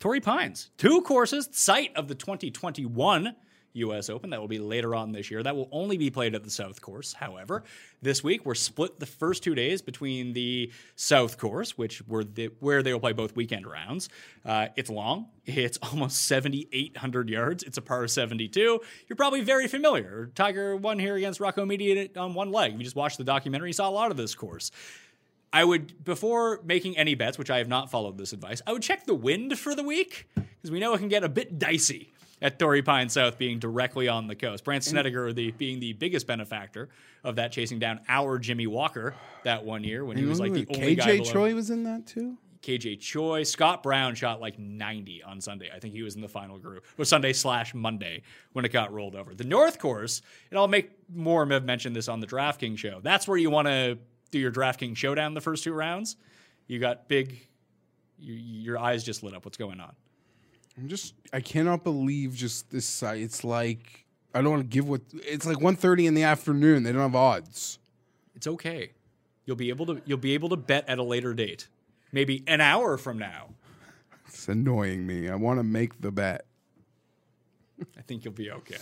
Torrey Pines, two courses, site of the 2021 U.S. Open. That will be later on this year. That will only be played at the South Course. However, this week we're split the first two days between the South Course, which were the, where they will play both weekend rounds. Uh, it's long. It's <laughs> almost 7,800 yards. It's a par 72. You're probably very familiar. Tiger won here against Rocco Mediate on one leg. You just watched the documentary, you saw a lot of this course. I would before making any bets, which I have not followed this advice, I would check the wind for the week because we know it can get a bit dicey at Torrey Pine South being directly on the coast. Brandt Snedeker the, being the biggest benefactor of that, chasing down our Jimmy Walker that one year when he was like the only guy KJ. Choi was in that too. KJ Choi, Scott Brown shot like 90 on Sunday. I think he was in the final group, or Sunday slash Monday when it got rolled over. The North Course, and I'll make more have mentioned this on the DraftKings show. That's where you want to do your DraftKings showdown the first two rounds. You got big, you, your eyes just lit up. What's going on? I'm just I cannot believe just this site. It's like I don't want to give what it's like 1.30 in the afternoon. They don't have odds. It's okay. You'll be able to you'll be able to bet at a later date, maybe an hour from now. It's annoying me. I want to make the bet. I think you'll be okay.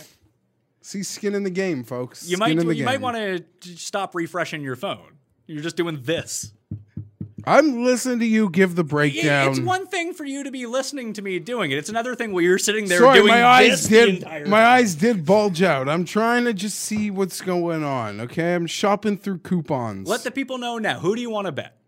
See skin in the game, folks. You Skin might in the you might want to stop refreshing your phone. You're just doing this. I'm listening to you give the breakdown. It's one thing for you to be listening to me doing it. It's another thing where you're sitting there Sorry, doing my eyes did. My time. eyes did bulge out. I'm trying to just see what's going on. Okay, I'm shopping through coupons. Let the people know now. Who do you want to bet?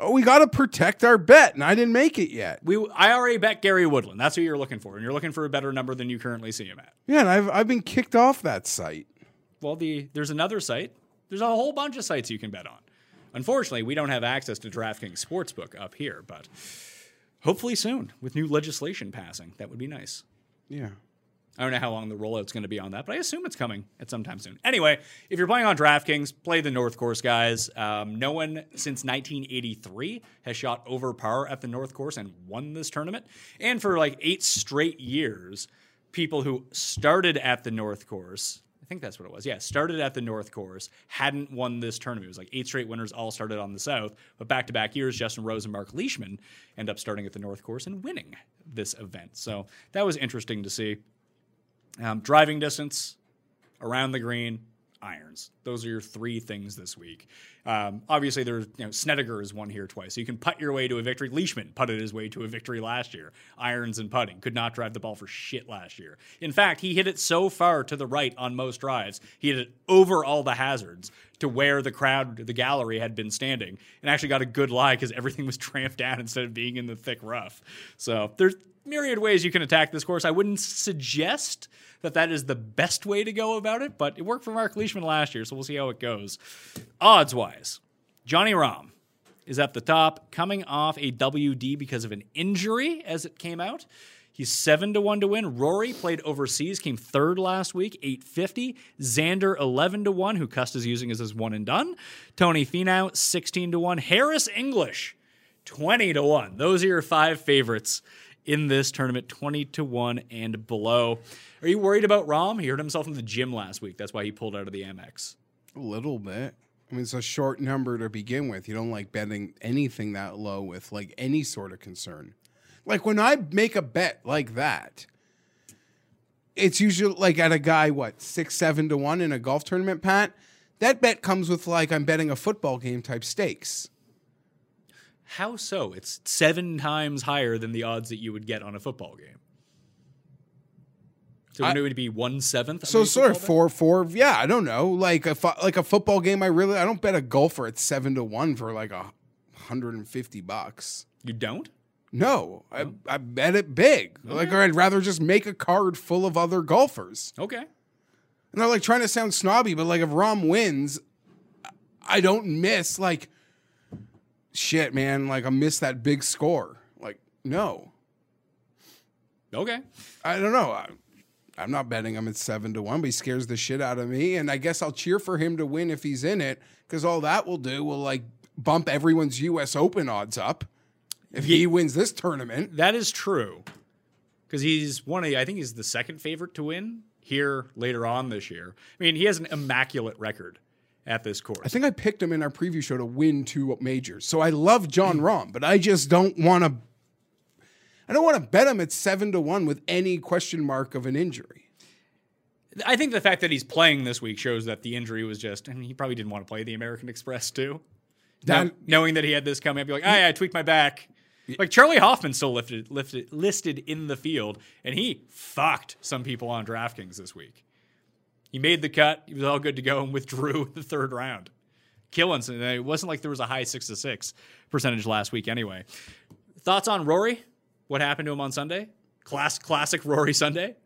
oh, we got to protect our bet, and I didn't make it yet. We I already bet Gary Woodland. That's who you're looking for, and you're looking for a better number than you currently see him at. Yeah, and I've I've been kicked off that site. Well, the there's another site. There's a whole bunch of sites you can bet on. Unfortunately, we don't have access to DraftKings Sportsbook up here, but hopefully soon with new legislation passing, that would be nice. Yeah. I don't know how long the rollout's going to be on that, but I assume it's coming at some time soon. Anyway, if you're playing on DraftKings, play the North Course, guys. Um, no one since 1983 has shot over par at the North Course and won this tournament. And for like eight straight years, people who started at the North Course, think that's what it was. Yeah, started at the North Course, hadn't won this tournament. It was like eight straight winners all started on the South, but back to back years, Justin Rose and Mark Leishman end up starting at the North Course and winning this event. So that was interesting to see. Um, driving distance, around the green, irons. Those are your three things this week. Um, obviously, there's you know Snedeker is one here twice, so you can putt your way to a victory. Leishman putted his way to a victory last year. Irons and putting could not drive the ball for shit last year. In fact, he hit it so far to the right on most drives, he hit it over all the hazards to where the crowd, the gallery had been standing, and actually got a good lie because everything was <laughs> tramped down instead of being in the thick rough. So there's myriad ways you can attack this course. I wouldn't suggest that that is the best way to go about it, but it worked for Mark Leishman last year, so we'll see how it goes. Odds wise, Johnny Rahm is at the top, coming off a WD because of an injury as it came out. He's seven to one to win. Rory played overseas, came third last week, eight fifty. Xander eleven to one, who Cust is using as his one and done. Tony Finau sixteen to one. Harris English twenty to one. Those are your five favorites in this tournament, twenty to one and below. Are you worried about Rahm? He hurt himself in the gym last week. That's why he pulled out of the Amex. A little bit. I mean, it's a short number to begin with. You don't like betting anything that low with like any sort of concern. Like when I make a bet like that, it's usually like at a guy, what, six, seven to one in a golf tournament, Pat? That bet comes with like I'm betting a football game type stakes. How so? It's seven times higher than the odds that you would get on a football game. So I- it would be one seventh. So sort of four, four. Yeah, I don't know. Like a fo- like a football game. I really I don't bet a golfer at seven to one for like a hundred and fifty bucks. You don't? No, I, I bet it big. Oh. Like, or I'd rather just make a card full of other golfers. Okay. And they're like trying to sound snobby, but like if Rahm wins, I don't miss like shit, man. Like I miss that big score. Like no, Okay. I don't know. I, I'm not betting him at seven to one, but he scares the shit out of me. And I guess I'll cheer for him to win if he's in it, because all that will do will like bump everyone's US Open odds up. If he wins this tournament. That is true. Because he's one of, the, I think he's the second favorite to win here later on this year. I mean, he has an immaculate record at this course. I think I picked him in our preview show to win two majors. So I love John <clears throat> Rahm, but I just don't want to. I don't want to bet him at seven to one with any question mark of an injury. I think the fact that he's playing this week shows that the injury was just, and he probably didn't want to play the American Express too. That- Know- knowing that he had this coming up, you're like, ah, I tweaked my back. Like Charley Hoffman still lifted, lifted, listed in the field, and he fucked some people on DraftKings this week. He made the cut. He was all good to go and withdrew the third round. Killing. It wasn't like there was a high six to six percentage last week anyway. Thoughts on Rory? What happened to him on Sunday? Class, classic Rory Sunday.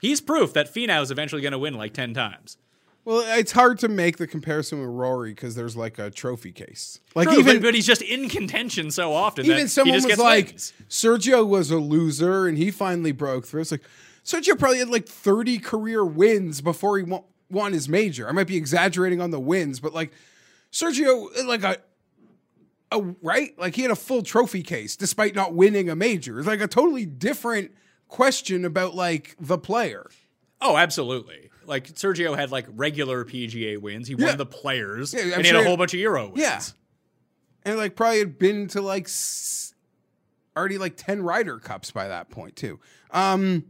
He's proof that Finau is eventually going to win like ten times. Well, it's hard to make the comparison with Rory because there's like a trophy case. Like True, even but, but he's just in contention so often. even that he someone just was gets like wins. Sergio was a loser and he finally broke through. It's like Sergio probably had like 30 career wins before he won, won his major. I might be exaggerating on the wins, but like Sergio, like a, a right, like he had a full trophy case despite not winning a major. It's like a totally different question about like the player. Oh, absolutely. Like Sergio had like regular PGA wins. He Yeah. won the players, Yeah, and he had a whole bunch of Euro wins. Yeah. And like probably had been to like s- already like 10 Ryder Cups by that point too. Um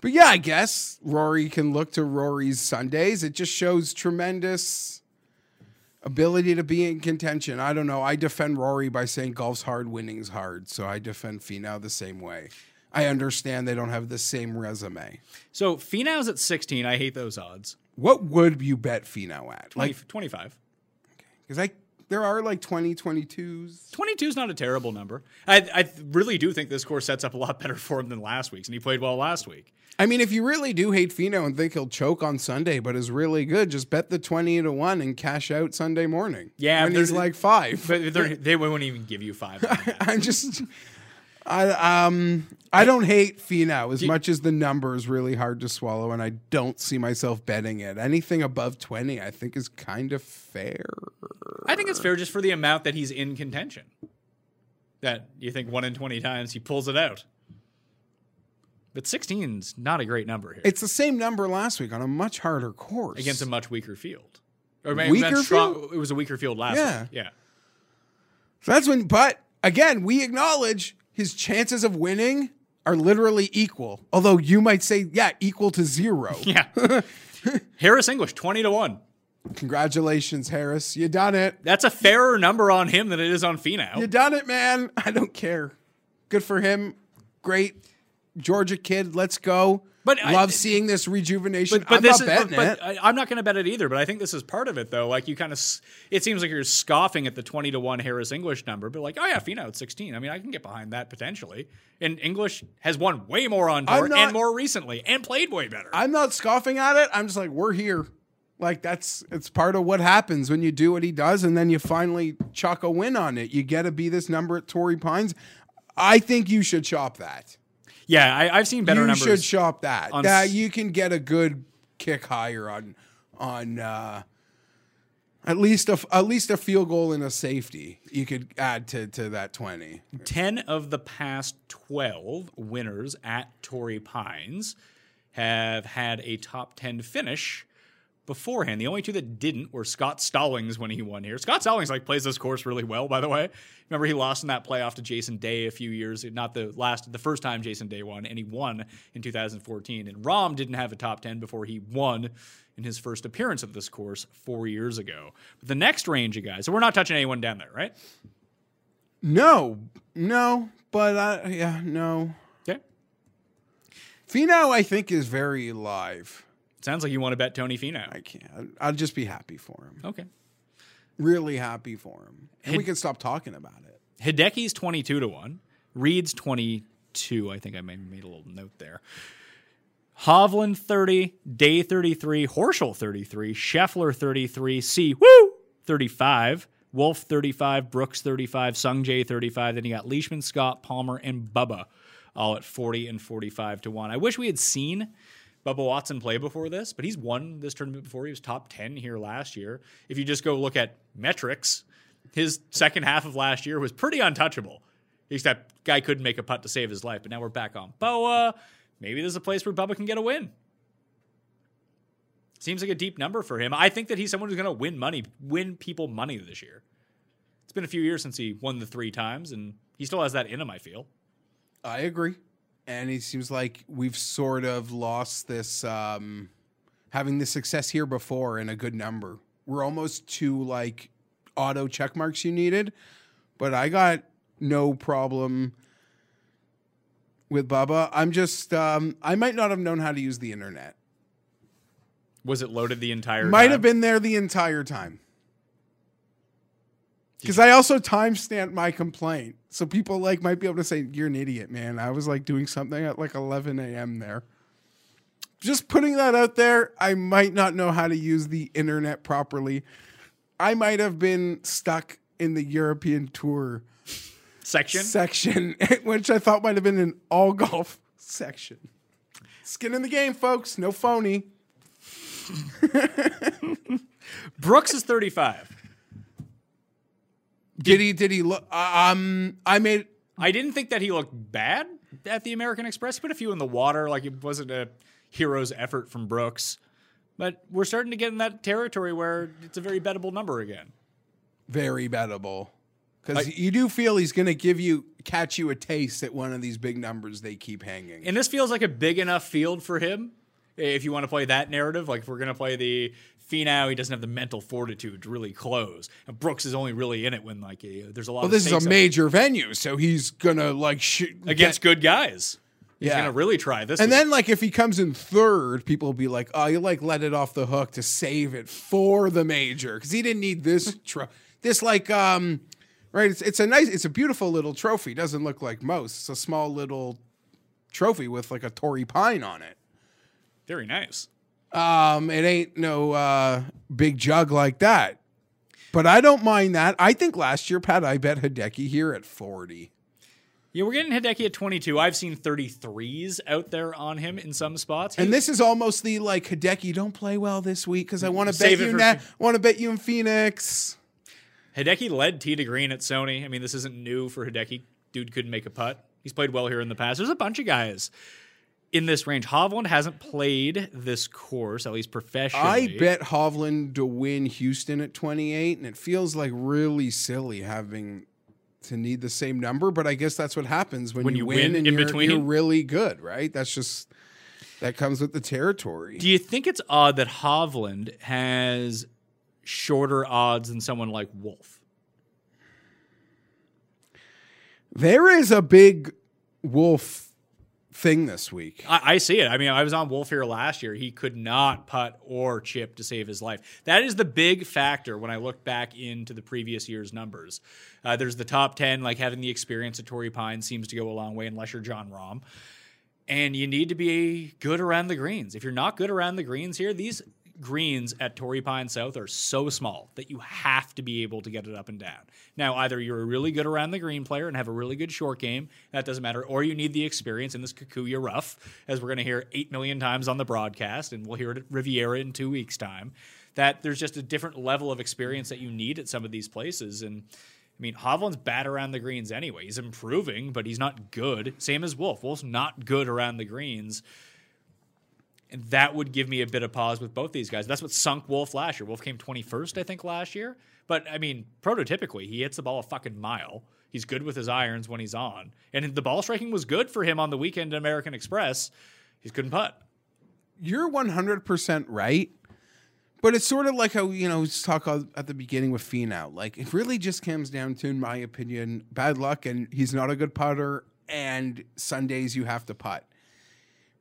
but yeah, I guess Rory can look to Rory's Sundays. It just shows tremendous ability to be in contention. I don't know. I defend Rory by saying golf's hard, winning's hard. So I defend Finau the same way. I understand they don't have the same resume. So Finau's at 16. I hate those odds. What would you bet Finau at? 20, Like 25. cuz I there are like 20 22s. 22 is not a terrible number. I, I really do think this course sets up a lot better for him than last week's, and he played well last week. I mean, if you really do hate Finau and think he'll choke on Sunday, but is really good, just bet the twenty to one and cash out Sunday morning. Yeah, when he's like five. But they're- won't even give you five. <laughs> I'm just, I um, I don't hate Finau as much as the number is really hard to swallow, and I don't see myself betting it. Anything above twenty, I think, is kind of fair. I think it's fair just for the amount that he's in contention. That you think one in 20 times he pulls it out. But 16's not a great number here It's the same number last week on a much harder course against a much weaker field. Or maybe Weaker strong- field? It was a weaker field last Yeah. week. Yeah. So that's when, but again, we acknowledge his chances of winning are literally equal. Although you might say, yeah, equal to zero. <laughs> Yeah. <laughs> Harris English, 20 to 1. Congratulations, Harris. You done it. That's a fairer number on him than it is on Finau. You done it, man. I don't care. Good for him. Great. Georgia kid, let's go. But I- love seeing this rejuvenation. But, but I'm this not is, betting but, it. but I, I'm not going to bet it either. But I think this is part of it, though. Like you kind of, it seems like you're scoffing at the 20 to one Harris English number, but like, oh yeah, Finau at 16. I mean, I can get behind that potentially. And English has won way more on tour not- and more recently, and played way better. I'm not scoffing at it. I'm just like, we're here. Like that's it's part of what happens when you do what he does, and then you finally chuck a win on it. You get to be this number at Torrey Pines. I think you should chop that. Yeah, I, I've seen better you numbers. should shop that. on That you can get a good kick higher on on uh, at least a at least a field goal and a safety. You could add to to that twenty. 10 of the past 12 winners at Torrey Pines have had a top 10 finish beforehand. The only two that didn't were Scott Stallings when he won here. Scott Stallings like plays this course really well, by the way. Remember he lost in that playoff to Jason Day a few years, not the last, the first time Jason Day won, and he won in 2014. And Rahm didn't have a top 10 before he won in his first appearance of this course four years ago. But the next range of guys, so we're not touching anyone down there, right? No, no, but uh, yeah, no. Okay. Finau, I think, is very live. Sounds like you want to bet Tony Finau. I can't. I'll just be happy for him. Okay. Really happy for him. And we can stop talking about it. Hideki's 22 to 1. Reed's 22. I think I maybe made a little note there. Hovland 30, Day 33, Horschel 33, Scheffler 33, Siwoo, 35, Wolff 35, Brooks 35, Sung Jae 35. Then you got Leishman, Scott, Palmer, and Bubba all at 40 and 45 to 1. I wish we had seen Bubba Watson play before this, but he's won this tournament before. He was top 10 here last year. If you just go look at metrics, his second half of last year was pretty untouchable. Except guy couldn't make a putt to save his life, but now we're back on Poa. Maybe there's a place where Bubba can get a win. Seems like a deep number for him. I think that he's someone who's going to win money, win people money this year. It's been a few years since he won the three times, and he still has that in him. I feel. I agree. And it seems like we've sort of lost this um, having the success here before in a good number. We're almost to like auto check marks you needed, but I got no problem with Bubba. I'm just um, I might not have known how to use the internet. Was it loaded the entire? Might time? have been there the entire time. Because I also timestamped my complaint, so people like might be able to say you're an idiot, man. I was like doing something at like 11 a.m. there. Just putting that out there. I might not know how to use the internet properly. I might have been stuck in the European tour section. section, <laughs> which I thought might have been an all golf <laughs> section. Skin in the game, folks. No phony. <laughs> Brooks is 35. Did he? Did he look? Um, I made. I didn't think that he looked bad at the American Express. He put a few in the water, like it wasn't a hero's effort from Brooks. But we're starting to get in that territory where it's a very bettable number again. very bettable because you do feel he's going to give you catch you a taste at one of these big numbers they keep hanging. And this feels like a big enough field for him. If you want to play that narrative, like if we're going to play the Finau, he doesn't have the mental fortitude to really close. And Brooks is only really in it when like uh, there's a lot. well, of this is a up major venue, so he's gonna like shoot against good guys. He's Yeah. to really try this. And week. then, like, if he comes in third, people will be like, "Oh, you like let it off the hook to save it for the major because he didn't need this <laughs> tro- this like um right. It's it's a nice, it's a beautiful little trophy. Doesn't look like most. It's a small little trophy with like a Torrey pine on it. very nice. Um, it ain't no uh big jug like that. But I don't mind that. I think last year, Pat, I bet Hideki here at 40. Yeah, we're getting Hideki at 22. I've seen 33s out there on him in some spots. And this is almost the like Hideki, don't play well this week because I want to bet you na- want to bet you in Phoenix. Hideki led T to green at Sony. I mean, this isn't new for Hideki. Dude couldn't make a putt. He's played well here in the past. There's a bunch of guys in this range. Hovland hasn't played this course, at least professionally. I bet Hovland to win Houston at 28, and it feels like really silly having to need the same number, but I guess that's what happens when, When you, you win, win and in you're, between. you're really good, right? That's just that comes with the territory. Do you think it's odd that Hovland has shorter odds than someone like Wolff? There is a big wolf thing this week. I, I see it. I mean, I was on Wolff here last year. He could not putt or chip to save his life. That is the big factor when I look back into the previous year's numbers. Uh, there's the top 10, like having the experience at Torrey Pine seems to go a long way, unless you're Jon Rahm. And you need to be good around the greens. If you're not good around the greens here, these greens at Torrey Pine South are so small that you have to be able to get it up and down. Now, either you're a really good around the green player and have a really good short game, that doesn't matter, or you need the experience in this Kikuyu rough, as we're going to hear 8 million times on the broadcast, and we'll hear it at Riviera in two weeks' time. That there's just a different level of experience that you need at some of these places. And I mean, Hovland's bad around the greens anyway. He's improving, but he's not good. Same as Wolff. Wolff's not good around the greens. And that would give me a bit of pause with both these guys. That's what sunk Wolff last year. Wolff came 21st, I think, last year. But I mean, prototypically, he hits the ball a fucking mile. He's good with his irons when he's on. And the ball striking was good for him on the weekend at American Express. He couldn't putt. You're 100% right. But it's sort of like how, you know, we talk at the beginning with Finau. Like, it really just comes down to, in my opinion, bad luck, and he's not a good putter, and Sundays you have to putt.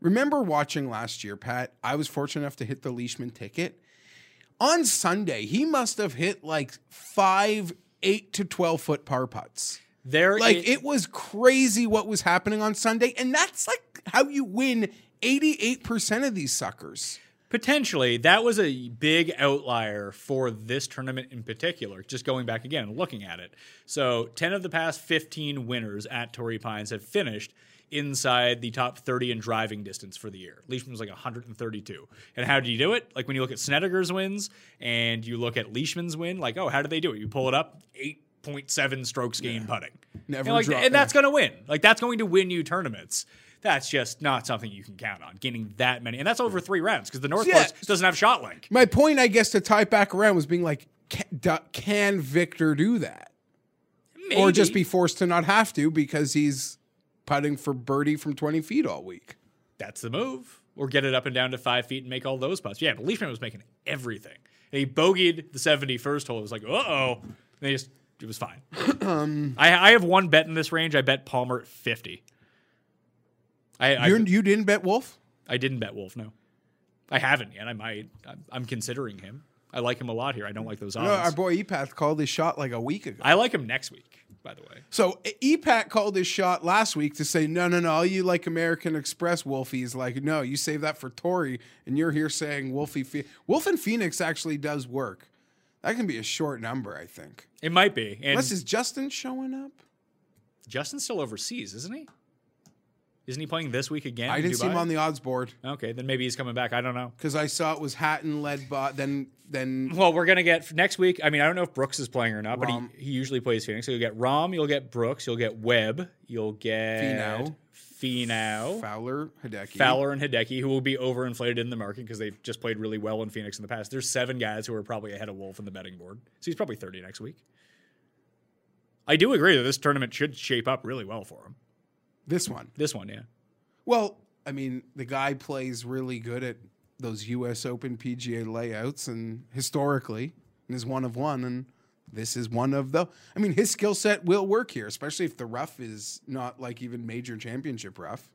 Remember watching last year, Pat? I was fortunate enough to hit the Leishman ticket. On Sunday, he must have hit like five, eight to 12 foot par putts. There Like, i- it was crazy what was happening on Sunday. And that's like how you win 88% of these suckers. Potentially, that was a big outlier for this tournament in particular. Just going back again and looking at it. So, 10 of the past 15 winners at Torrey Pines have finished inside the top 30 in driving distance for the year. Leishman was like 132. And how did you do it? Like when you look at Snedeker's wins and you look at Leishman's win, like, oh, how did they do it? You pull it up, 8.7 strokes gained putting. Never and, like, and that's going to win. Like that's going to win you tournaments. That's just not something you can count on, getting that many. And that's over three rounds because the North Yeah. Doesn't have shot link. My point, I guess, to tie it back around was being like, can, can Victor do that? Or just be forced to not have to because he's putting for birdie from 20 feet all week. that's the move. Or get it up and down to five feet and make all those putts. Yeah, but Leishman was making everything. And he bogeyed the 71st hole. It was like, uh oh. They just, it was fine. <clears throat> I, I have one bet in this range. I bet Palmer at 50. I, I, you you didn't bet Wolff? I didn't bet Wolff, no. I haven't yet. I might. I'm, I'm considering him. I like him a lot here. I don't like those odds. No, our boy Epath called his shot like a week ago. I like him next week, by the way. So Epat called his shot last week to say, no, no, no, all you like American Express Wolfies, like, no, you save that for Torrey, and you're here saying Wolfie Phe- Wolff and Phoenix actually does work. That can be a short number, I think. It might be. And Unless is Justin showing up? Justin's still overseas, isn't he? Isn't he playing this week again? I didn't see him on the odds board Okay, then maybe he's coming back. I don't know. because I saw it was Hatton led by then then Well, we're gonna get next week. I mean, I don't know if Brooks is playing or not, but he, he usually plays Phoenix. So you'll get Rahm, you'll get Brooks, you'll get Webb, you'll get Finau. Finau, Fowler Hideki. Fowler, and Hideki, who will be overinflated in the market because they've just played really well in Phoenix in the past. There's seven guys who are probably ahead of Wolff in the betting board, so he's probably 30 next week. I do agree that this tournament should shape up really well for him. This one. This one, yeah. Well, I mean, the guy plays really good at those U.S. Open PGA layouts, and historically, and is one of one, and this is one of the. I mean, his skill set will work here, especially if the rough is not like even major championship rough.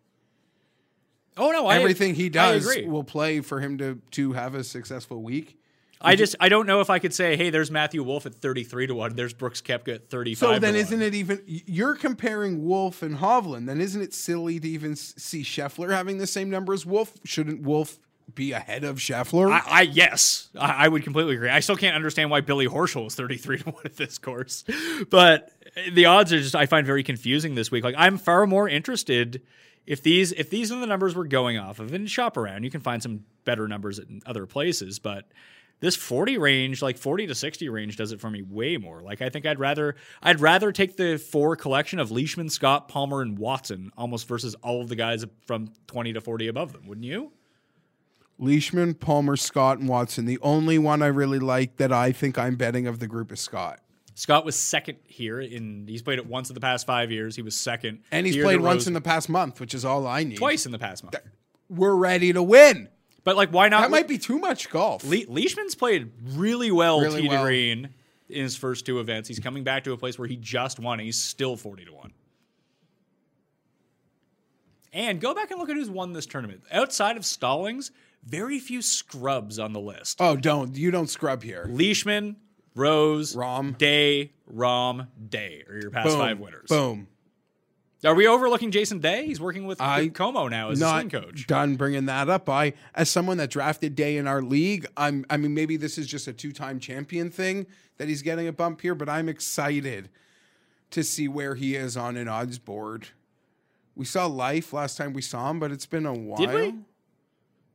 Oh no, I, Everything he does will play for him to to have a successful week. I just I don't know if I could say, hey, there's Matthew Wolff at 33 to one. There's Brooks Koepka at 35. So then, isn't one. it even you're comparing Wolff and Hovland? Then isn't it silly to even see Scheffler having the same number as Wolff? Shouldn't Wolff be ahead of Scheffler? I, I yes, I, I would completely agree. I still can't understand why Billy Horschel is 33 to one at this course, but the odds are just I find very confusing this week. Like I'm far more interested if these if these are the numbers we're going off of and shop around. You can find some better numbers in other places, but this 40 range like 40 to 60 range does it for me way more like i think i'd rather i'd rather take the four collection of leishman scott palmer and watson almost versus all of the guys from 20 to 40 above them wouldn't you Leishman, Palmer, Scott, and Watson. The only one I really like that I think I'm betting of the group is Scott. Scott was second here in he's played it once in the past five years. He was second. And he's played once in the past month, which is all I need. twice in the past month. We're ready to win. But like, why not? That might be too much golf. Le- Leishman's played really well Really well. green in his first two events. He's coming back to a place where he just won. He's still forty to one. And go back and look at who's won this tournament. Outside of Stallings, very few scrubs on the list. oh, don't. You don't scrub here. Leishman, Rose, Rahm. Day, Rahm, Day are your past Boom. five winners. Boom. Are we overlooking Jason Day? He's working with, I- Como now as a Not swing coach. done bringing that up. I, as someone that drafted Day in our league, I'm. I mean, maybe this is just a two-time champion thing that he's getting a bump here, but I'm excited to see where he is on an odds board. We saw Life last time we saw him, but it's been a while. Did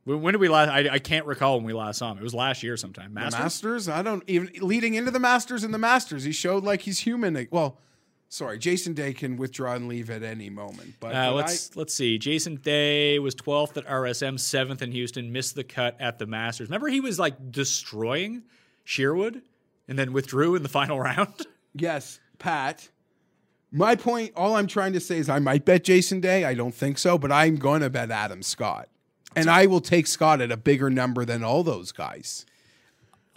we? When did we last? I, I can't recall when we last saw him. It was last year sometime. The Masters? Masters? I don't even leading into the Masters and the Masters, he showed like he's human. Well, sorry, Jason Day can withdraw and leave at any moment. But, Uh, let's let's see. Jason Day was 12th at RSM, seventh in Houston, missed the cut at the Masters. Remember, he was like destroying Sherwood, and then withdrew in the final <laughs> round. Yes, Pat. My point, all I'm trying to say is I might bet Jason Day. I don't think so, but I'm going to bet Adam Scott. And I will take Scott at a bigger number than all those guys.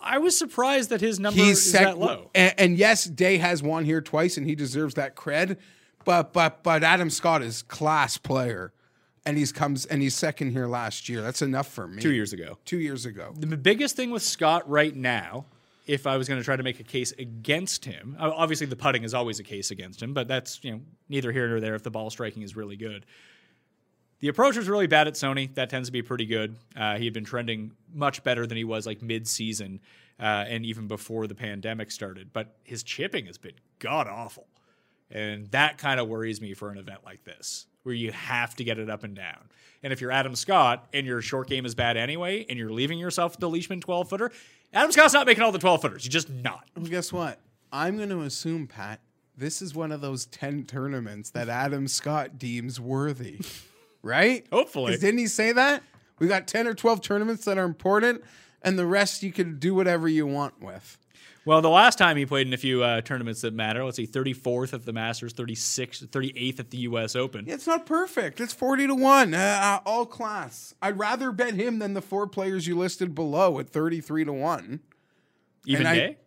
I was surprised that his number He's is sec- that low. And, and yes, Day has won here twice, and he deserves that cred. But but but Adam Scott is class player, and he's comes and he's second here last year. That's enough for me. Two years ago. Two years ago. The biggest thing with Scott right now, if I was going to try to make a case against him, uh, obviously the putting is always a case against him, but that's you know neither here nor there if the ball striking is really good. The approach was really bad at Sony. That tends to be pretty good. Uh, he had been trending much better than he was like mid-season uh, and even before the pandemic started. But his chipping has been god awful, and that kind of worries me for an event like this, where you have to get it up and down. And if you're Adam Scott and your short game is bad anyway, and you're leaving yourself the Leishman 12 footer, Adam Scott's not making all the 12 footers. He's just not. Well, guess what? I'm going to assume, Pat, this is one of those 10 tournaments that Adam Scott deems worthy. <laughs> right? Hopefully. Didn't he say that? We got 10 or 12 tournaments that are important, and the rest you can do whatever you want with. Well, the last time he played in a few uh, tournaments that matter, let's see, 34th at the Masters, 36th, 38th at the U.S. Open. It's not perfect. It's 40 to 1, uh, uh, all class. I'd rather bet him than the four players you listed below at 33 to 1. Even and I- day?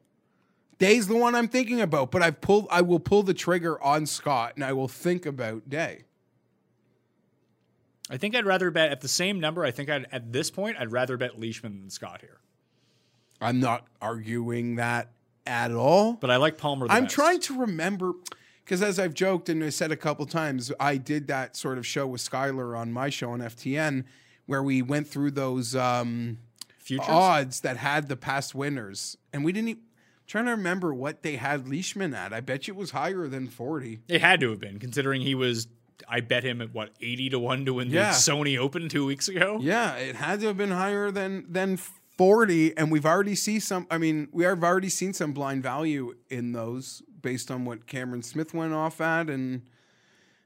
Day's the one I'm thinking about, but I've pulled I will pull the trigger on Scott and I will think about Day. I think I'd rather bet at the same number. I think I'd, at this point, I'd rather bet Leishman than Scott here. I'm not arguing that at all. But I like Palmer the I'm best. trying to remember because as I've joked and I said a couple times, I did that sort of show with Skylar on my show on FTN where we went through those um, Futures? odds that had the past winners, and we didn't. e trying to remember what they had Leishman at. I bet you it was higher than 40. It had to have been, considering he was, I bet him at what, 80 to 1 to win Yeah. the Sony Open two weeks ago? Yeah, it had to have been higher than than 40 and we've already see some I mean, we have already seen some blind value in those based on what Cameron Smith went off at and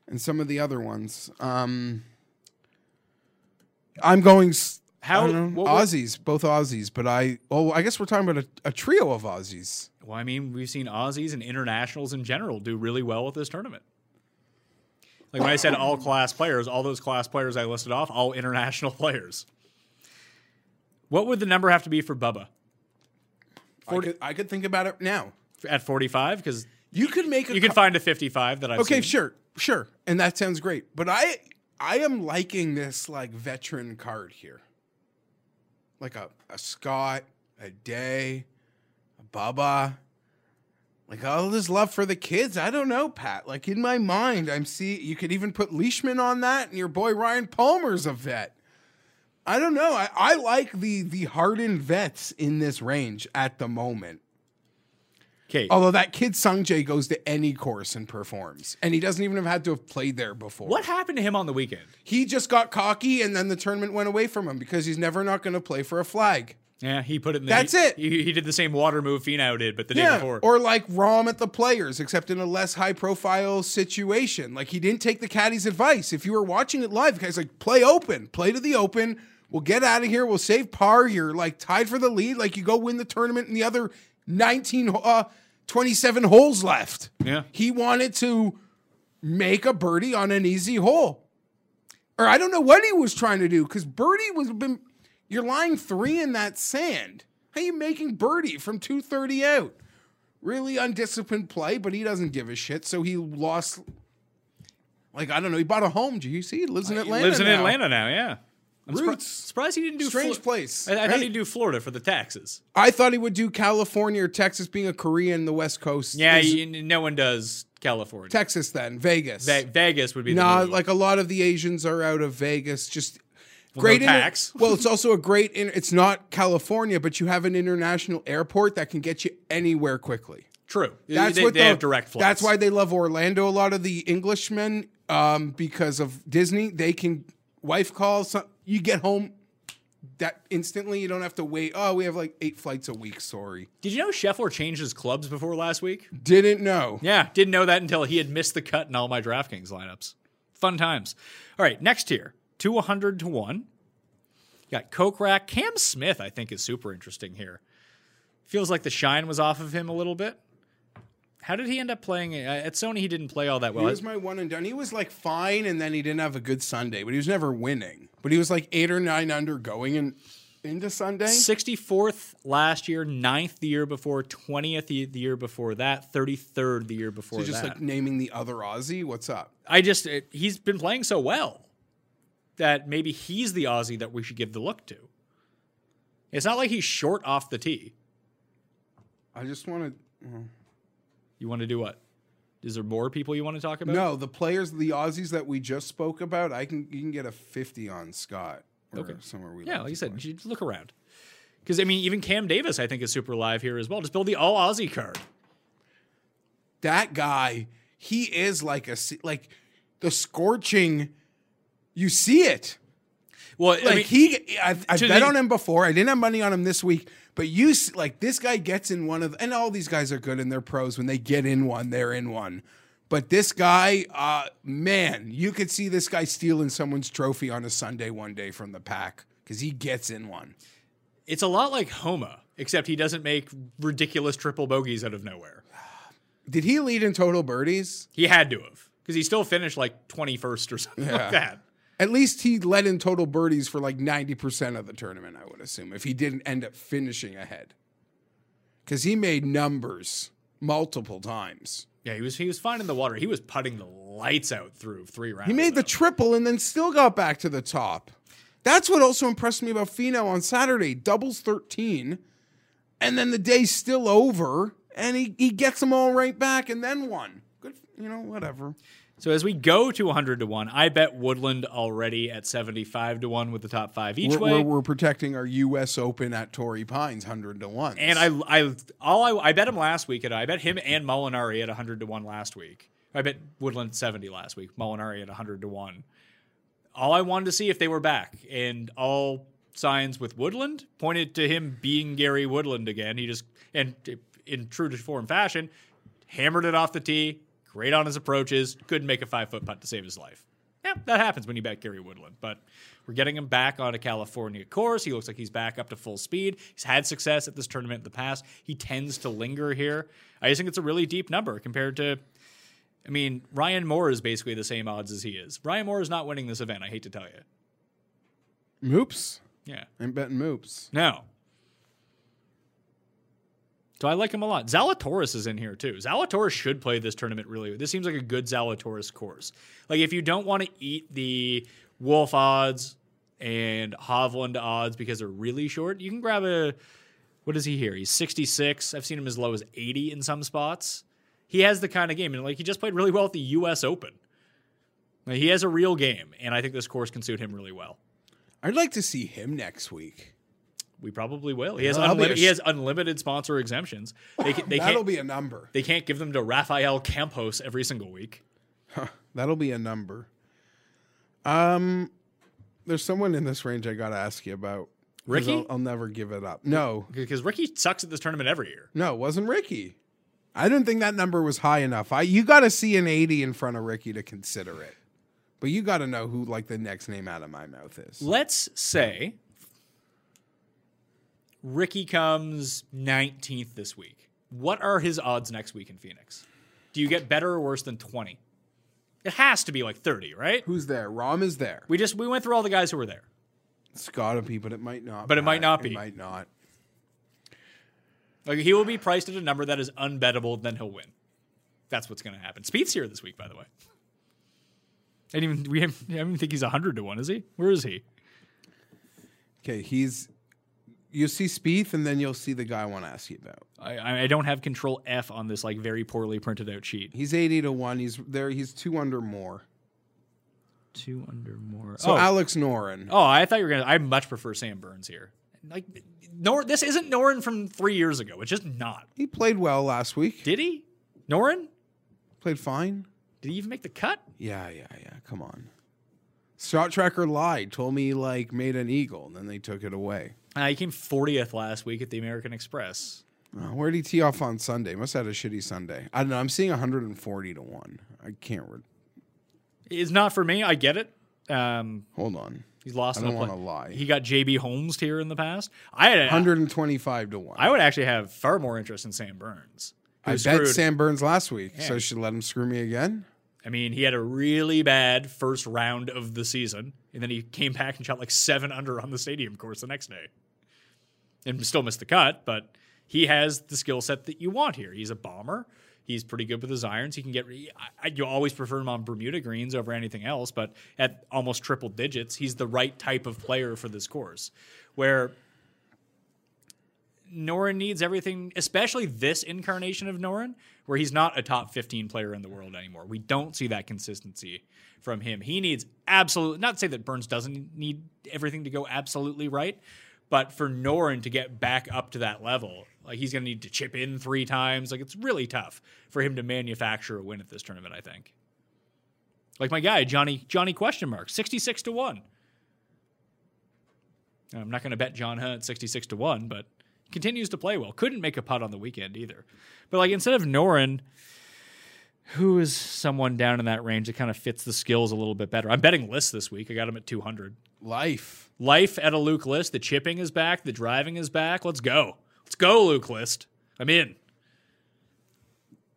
and some of the other ones. Um I'm going How- know, Aussies, both Aussies, but I oh, I guess we're talking about a, a trio of Aussies. Well, I mean, we've seen Aussies and internationals in general do really well with this tournament. Like when I said all class players, all those class players I listed off, all international <laughs> players. What would the number have to be for Bubba I could, I could think about it now. at 45? Because You could make a you could co- find a 55 that I've Okay, seen. sure, sure, and that sounds great. But I, I am liking this like veteran card here, like a a Scott, a Day, a Bubba, like all this love for the kids. I don't know, Pat. Like in my mind, I'm see you could even put Leishman on that, and your boy Ryan Palmer's a vet. I don't know. I, I like the the hardened vets in this range at the moment. Okay. Although that kid Sungjae goes to any course and performs, and he doesn't even have had to have played there before. What happened to him on the weekend? He just got cocky, and then the tournament went away from him because he's never not going to play for a flag. Yeah, he put it in the, That's he, it. He, he did the same water move Finau did, but the day before. or like Rahm at the Players, except in a less high profile situation. Like he didn't take the caddy's advice. If you were watching it live, the guy's like, play open, play to the open. We'll get out of here. We'll save par. You're like tied for the lead. Like you go win the tournament, and the other 19, uh, 27 holes left. Yeah. He wanted to make a birdie on an easy hole. Or I don't know what he was trying to do because birdie was been you're lying three in that sand. How are you making birdie from 230 out? Really undisciplined play, but he doesn't give a shit. So he lost like I don't know, he bought a home. Do you see? He lives in Atlanta. He lives in now. Atlanta now, yeah. I'm surpri- Roots. surprised he didn't do Strange Flo- place, I, I thought he'd do Florida for the taxes. I thought he would do California or Texas being a Korean, the West Coast. Yeah, is- you, no one does California. Texas then, Vegas. Ve- Vegas would be No, move. like a lot of the Asians are out of Vegas. Just Well, great no inter- tax. <laughs> well, it's also a great. In- it's not California, but you have an international airport that can get you anywhere quickly. True. That's they, what they the- have direct flights. That's why they love Orlando. A lot of the Englishmen, um, because of Disney, they can wife call. Some, you get home that instantly. You don't have to wait. Oh, we have like eight flights a week. Sorry, Did you know Scheffler changed his clubs before last week? didn't know. Yeah, didn't know that until he had missed the cut in all my DraftKings lineups. Fun times. All right, next tier, two 100 to 1. You got Kokrak. Cam Smith, I think, is super interesting here. Feels like the shine was off of him a little bit. How did he end up playing? Uh, At Sony, he didn't play all that well. He was my one and done. He was like fine, and then he didn't have a good Sunday, but he was never winning. But he was like eight or nine under going in, into Sunday. 64th last year, 9th the year before, 20th the, the year before that, 33rd the year before So just that. like naming the other Aussie. What's up? I just it, he's been playing so well that maybe he's the Aussie that we should give the look to. It's not like he's short off the tee. I just want to. You want to do what? Is there more people you want to talk about? No, the players, the Aussies that we just spoke about, I can you can get a fifty on Scott or Okay. somewhere we. Yeah, like you said, you look around. Because I mean, even Cam Davis, I think, is super live here as well. Just build the all Aussie card. that guy, he is like a like the scorching. You see it. Well, Like I mean, he, I've, I've bet the- on him before. I didn't have money on him this week, but you like this guy gets in one of, and all these guys are good and they're pros. When they get in one, they're in one. But this guy, uh, man, you could see this guy stealing someone's trophy on a Sunday one day from the pack because he gets in one. it's a lot like Homa, except he doesn't make ridiculous triple bogeys out of nowhere. <sighs> Did he lead in total birdies? He had to have because he still finished like 21st or something Yeah. like that. At least he led in total birdies for like 90% of the tournament, I would assume, if he didn't end up finishing ahead. Because he made numbers multiple times. Yeah, he was he was fine in the water. He was putting the lights out through three rounds. He made the triple and then still got back to the top. That's what also impressed me about Finau on Saturday. Doubles 13, and then the day's still over, and he, he gets them all right back and then one. Good, you know, whatever. So as we go to 100 to 1, I bet Woodland already at 75 to 1 with the top 5 each We're, way. we're, we're protecting our U.S. Open at Torrey Pines 100 to 1. and I I all I, I bet him last week at I bet him and Molinari at 100 to 1 last week. I bet Woodland 70 last week, Molinari at 100 to 1. All I wanted to see if they were back and all signs with Woodland pointed to him being Gary Woodland again. He just and in true to form fashion hammered it off the tee, great on his approaches, couldn't make a 5-foot putt to save his life. Yeah, that happens when you bet Gary Woodland, but we're getting him back on a California course. He looks like he's back up to full speed. He's had success at this tournament in the past. He tends to linger here. I just think it's a really deep number compared to. I mean, Ryan Moore is basically the same odds as he is. Ryan Moore is not winning this event. I hate to tell you. Moops. Yeah, I'm betting Moops. no. So I like him a lot. Zalatoris is in here too. Zalatoris should play this tournament really. This seems like a good Zalatoris course. Like if you don't want to eat the Wolff odds and Hovland odds because they're really short, you can grab a what is he here? He's 66. I've seen him as low as 80 in some spots. He has the kind of game and like he just played really well at the US Open. Like, he has a real game and I think this course can suit him really well. I'd like to see him next week. We probably will. He has That'll be a unlimited, he has unlimited sponsor exemptions. They can, they <laughs> That'll be a number. they can't give them to Rafael Campos every single week. That'll be a number. Um, there's someone in this range I got to ask you about. Ricky? I'll, I'll never give it up. No, Because Ricky sucks at this tournament every year. no, it wasn't Ricky. I didn't think that number was high enough. I you got to see an 80 in front of Ricky to consider it. But you got to know who like the next name out of my mouth is. Let's say Ricky comes 19th this week. What are his odds next week in Phoenix? Do you get better or worse than 20? It has to be like 30, right? Who's there? Rahm is there. We just we went through all the guys who were there. It's got to be, but it might not. But it might not It be. might not. Like he will be priced at a number that is unbettable, then he'll win. That's what's going to happen. Spieth's here this week, by the way. I didn't even we haven't, I don't even think he's hundred to one, is he? Where is he? Okay, he's. You see Spieth, and then you'll see the guy I want to ask you about. I- I, don't have control F on this like very poorly printed out sheet. He's 80 to 1. He's there. He's two under more. Two under more. So oh. Alex Noren. oh, I thought you were gonna. I much prefer Sam Burns here. Like, Nor this isn't Noren from three years ago. It's just not. He played well last week. Did he? Noren? Played fine. Did he even make the cut? Yeah, yeah, yeah. Come on. Shot tracker lied. Told me he like made an eagle, and then they took it away. Uh, he came 40th last week at the American Express. Uh, where did he tee off on Sunday? Must have had a shitty Sunday. I don't know. I'm seeing 140 to one. I can't. Re- It's not for me. I get it. Um, Hold on. he's lost. I a don't wanna lie. He got JB Holmes here in the past. I had. 125 to one. I would actually have far more interest in Sam Burns. I bet screwed- Sam Burns last week, Yeah. so I should let him screw me again. I mean, he had a really bad first round of the season, and then he came back and shot like seven under on the stadium course the next day, and still missed the cut. But he has the skill set that you want here. He's a bomber. He's pretty good with his irons. He can get. I- you always prefer him on Bermuda greens over anything else, but at almost triple digits, he's the right type of player for this course. Where Noren needs everything, especially this incarnation of Noren, where he's not a top 15 player in the world anymore. We don't see that consistency from him. He needs absolute, not to say that Burns doesn't need everything to go absolutely right, but for Noren to get back up to that level, like he's going to need to chip in three times. Like it's really tough for him to manufacture a win at this tournament, I think. Like my guy Johnny Johnny question mark sixty six to one. I'm not going to bet John Hunt sixty six to one, but he continues to play well. Couldn't make a putt on the weekend either. But like instead of Noren, who is someone down in that range that kind of fits the skills a little bit better? I'm betting List this week. I got him at two hundred. Life. Life at a Luke List. The chipping is back. The driving is back. Let's go. Let's go, Luke List. I'm in.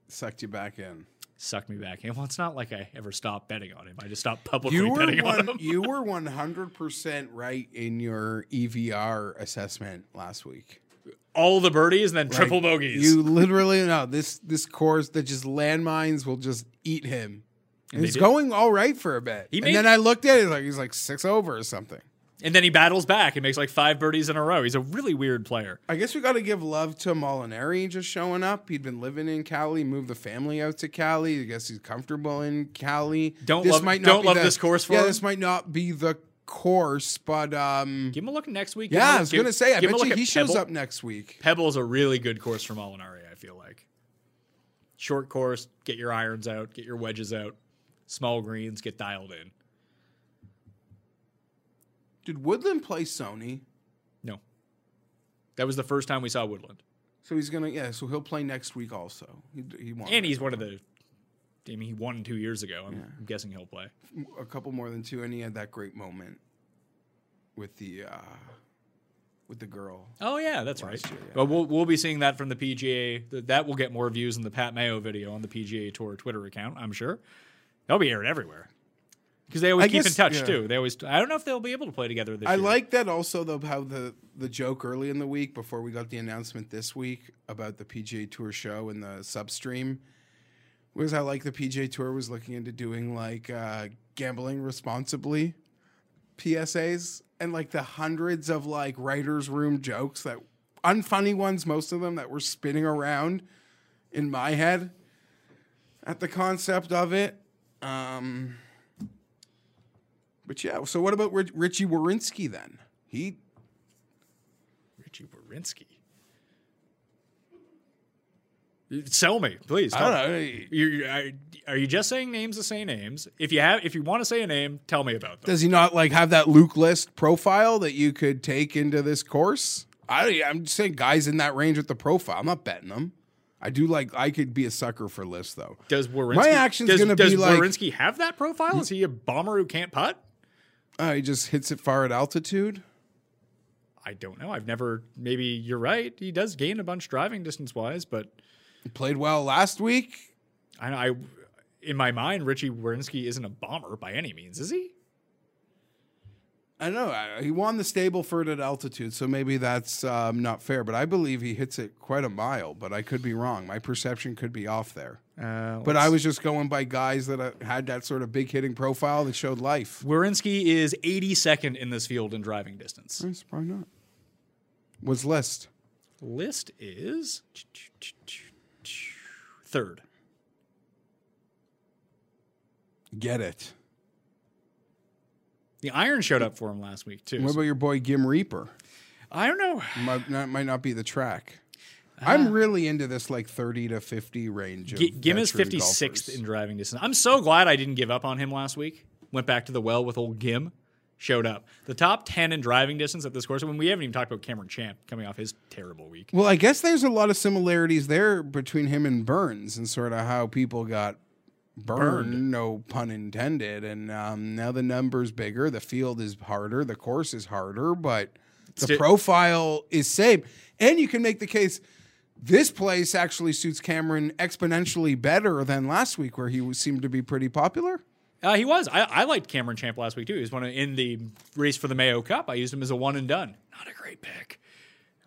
Sucked you back in. Sucked me back in. Well, it's not like I ever stopped betting on him. I just stopped publicly You were betting on him. you <laughs> were one hundred percent right in your EVR assessment last week. All the birdies and then triple Like, bogeys. You literally know this this course that just landmines will just eat him. And they it's did. going all right for a bit. He and made- then I looked at it like he's like six over or something. And then he battles back and makes like five birdies in a row. He's a really weird player. I guess we got to give love to Molinari just showing up. He'd been living in Cali, moved the family out to Cali. I guess he's comfortable in Cali. Don't love- might don't be love the- this course for him. yeah. him? This might not be the course, but um, Give him a look next week. Give yeah, I was give- gonna say. I bet you he shows Pebble. up next week. Pebble's a really good course for Molinari, I feel like. Short course, get your irons out, get your wedges out. Small greens, get dialed in. Did Woodland play Sony? No. That was the first time we saw Woodland. So he's gonna yeah. So he'll play next week also. He, he won And he's one of the I mean he won two years ago. I'm, I'm guessing he'll play. a couple more than two, and he had that great moment with the uh with the girl. Oh yeah, that's right. year, yeah. Well, we'll we'll be seeing that from the PGA. That will get more views than the Pat Mayo video on the PGA Tour Twitter account. I'm sure. They'll be aired everywhere because they always I keep in touch yeah. too. They always. I don't know if they'll be able to play together this I year. like that also though how the the joke early in the week before we got the announcement this week about the PGA Tour show and the substream was how like the PGA Tour was looking into doing like uh, gambling responsibly PSAs and like the hundreds of like writers room jokes that unfunny ones most of them that were spinning around in my head at the concept of it um but yeah, so what about Rich- Richie Werenski then? He Richie Werenski. Sell me, please. I don't know. You, are, are you just saying names to say names? If you have, if you want to say a name, tell me about them. Does he not like have that Luke List profile that you could take into this course? I, I'm just saying guys in that range with the profile. I'm not betting them. I do like. I could be a sucker for List though. Does Werenski? My action's does, gonna does be like- Werenski have that profile? Is he a bomber who can't putt? Uh, he just hits it far at altitude. I don't know. I've never. Maybe you're right. He does gain a bunch driving distance wise, but He played well last week. I, know I, in my mind, Richie Werenski isn't a bomber by any means, is he? I don't know. He won the Stableford at altitude, so maybe that's um, not fair. But I believe he hits it quite a mile. But I could be wrong. My perception could be off there. Uh, But I was just going by guys that uh, had that sort of big hitting profile that showed life. Werenski is 82nd in this field in driving distance. That's probably not. What's list? List is third. Get it. The iron showed up for him last week too. What about your boy Ghim Reaper? I don't know. Might not, might not be the track. I'm really into this like 30 to 50 range. Of G- Ghim is 56th golfers. in driving distance. I'm so glad I didn't give up on him last week. Went back to the well with old Ghim. Showed up. The top 10 in driving distance at this course. When we haven't even talked about Cameron Champ coming off his terrible week. Well, I guess there's a lot of similarities there between him and Burns and sort of how people got burned, Burned. no pun intended. And um, now the number's bigger, the field is harder, the course is harder, but the profile is same. And you can make the case this place actually suits Cameron exponentially better than last week, where he seemed to be pretty popular. Uh, he was. I, I liked Cameron Champ last week too. He was one of, in the race for the Mayo Cup. I used him as a one and done. Not a great pick.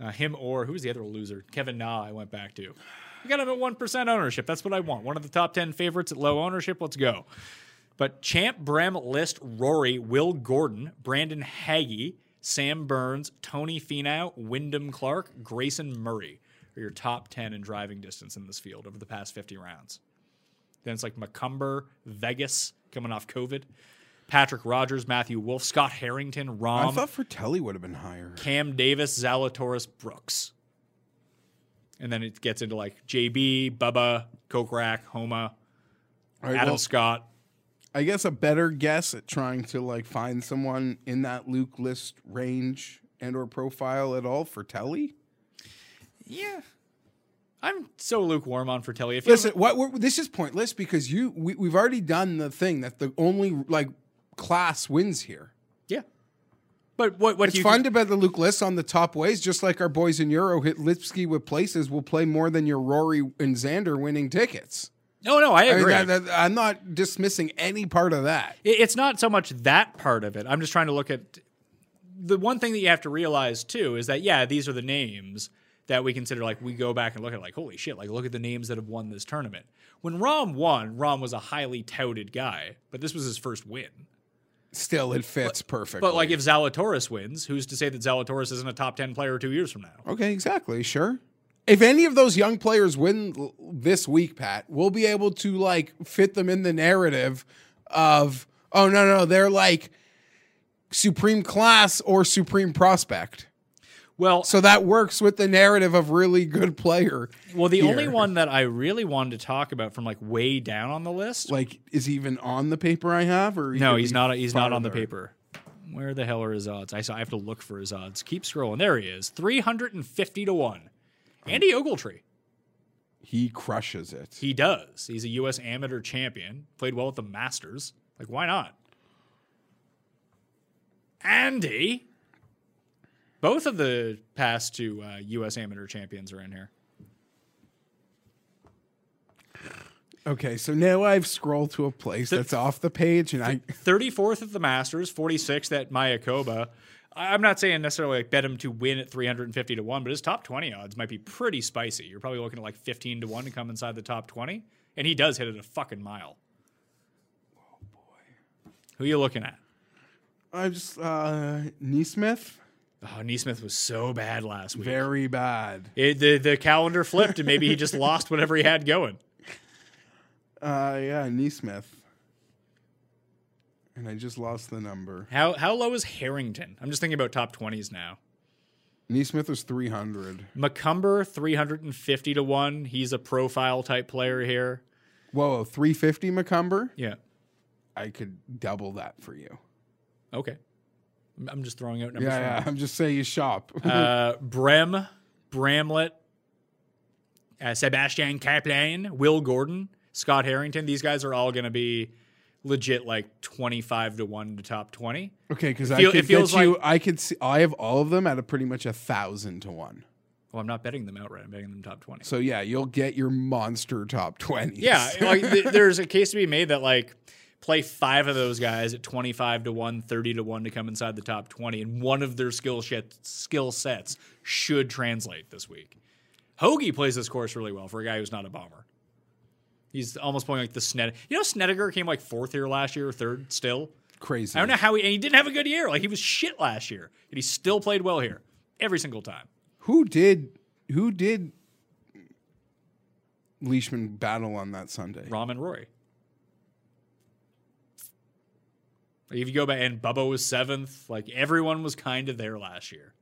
Uh, him or who's the other loser? Kevin Na. I went back to. I got him at one percent ownership. That's what I want. One of the top ten favorites at low ownership. Let's go. But Champ, Brem, List, Rory, Will Gordon, Brandon Hagy, Sam Burns, Tony Finau, Wyndham Clark, Grayson Murray are your top ten in driving distance in this field over the past fifty rounds. Then it's like McCumber, Vegas coming off COVID, Patrick Rodgers, Matthew Wolff, Scott Harrington, Rahm. I thought Fratelli would have been higher. Cam Davis, Zalatoris, Brooks. And then it gets into like JB, Bubba, Kokrak, Homa, right, Adam well, Scott. I guess a better guess at trying to like find someone in that Luke List range and or profile at all for Telly. Yeah. I'm so lukewarm on Fratelli. If Listen, what this is pointless because you we, we've already done the thing that the only like class wins here. yeah. But what what It's fun to bet the Luke List on the top ways, just like our boys in Euro hit Lipsky with places will play more than your Rory and Xander winning tickets. No, no, I I mean, agree. that- I'm not dismissing any part of that. It's not so much that part of it. I'm just trying to look at the one thing that you have to realize too is that yeah, these are the names that we consider like we go back and look at like holy shit, like look at the names that have won this tournament. When Rahm won, Rahm was a highly touted guy, but this was his first win. Still, it fits perfectly. But like if Zalatoris wins, who's to say that Zalatoris isn't a top 10 player 2 years from now? Okay, exactly. Sure. If any of those young players win l- this week, Pat, we'll be able to like fit them in the narrative of, oh, no, no, they're like supreme class or supreme prospect. Well, So that works with the narrative of really good player. well the here. only one that I really wanted to talk about from like way down on the list Like, is he even on the paper I have? Or No, he's not. He's not on the paper. Where the hell are his odds? I saw. I have to look for his odds. Keep scrolling. There he is. Three hundred and fifty to one. Andy Ogletree. He crushes it. He does. He's a U.S. amateur champion. Played well at the Masters. Like, why not? Andy. Both of the past two uh, U.S. amateur champions are in here. Okay, so now I've scrolled to a place that's off the page, and I 34th at the Masters, 46th at Mayakoba. I'm not saying necessarily like bet him to win at 350 to 1, but his top 20 odds might be pretty spicy. You're probably looking at like 15 to 1 to come inside the top 20. And he does hit it a fucking mile. Oh, boy. Who are you looking at? I just uh NeSmith, Oh, NeSmith was so bad last week. very bad. It, the, the calendar flipped and maybe he just lost whatever he had going. <laughs> Uh yeah, NeSmith. And I just lost the number. How, how low is Harrington? I'm just thinking about top 20s now. NeSmith was 300. McCumber, 350 to 1. He's a profile type player here. Whoa, 350 McCumber? Yeah. I could double that for you. Okay. I'm- just throwing out numbers. Yeah, yeah. I'm just saying you shop. Uh, Brem, Bramlett, uh, Sebastian Cappelen, Will Gordon, Scott Harrington. These guys are all going to be legit like 25 to 1 to top 20. okay, because I feel- could it feels get you. like- I could see. I have all of them at a pretty much a thousand to one. Well, I'm not betting them outright. I'm betting them top 20. So yeah, you'll get your monster top 20. Yeah, like th- <laughs> there's a case to be made that like play five of those guys at 25 to 1, 30 to 1 to come inside the top 20 and one of their skill skill sets should translate this week. Hoagie plays this course really well for a guy who's not a bomber. He's almost playing like the Sned. You know, Snedeker came like fourth here last year, or third still. crazy. I don't know how he and he didn't have a good year. Like he was shit last year, and he still played well here every single time. Who did who did Leishman battle on that Sunday? Rahm and Rory. Like, if you go back and Bubba was seventh, like everyone was kind of there last year.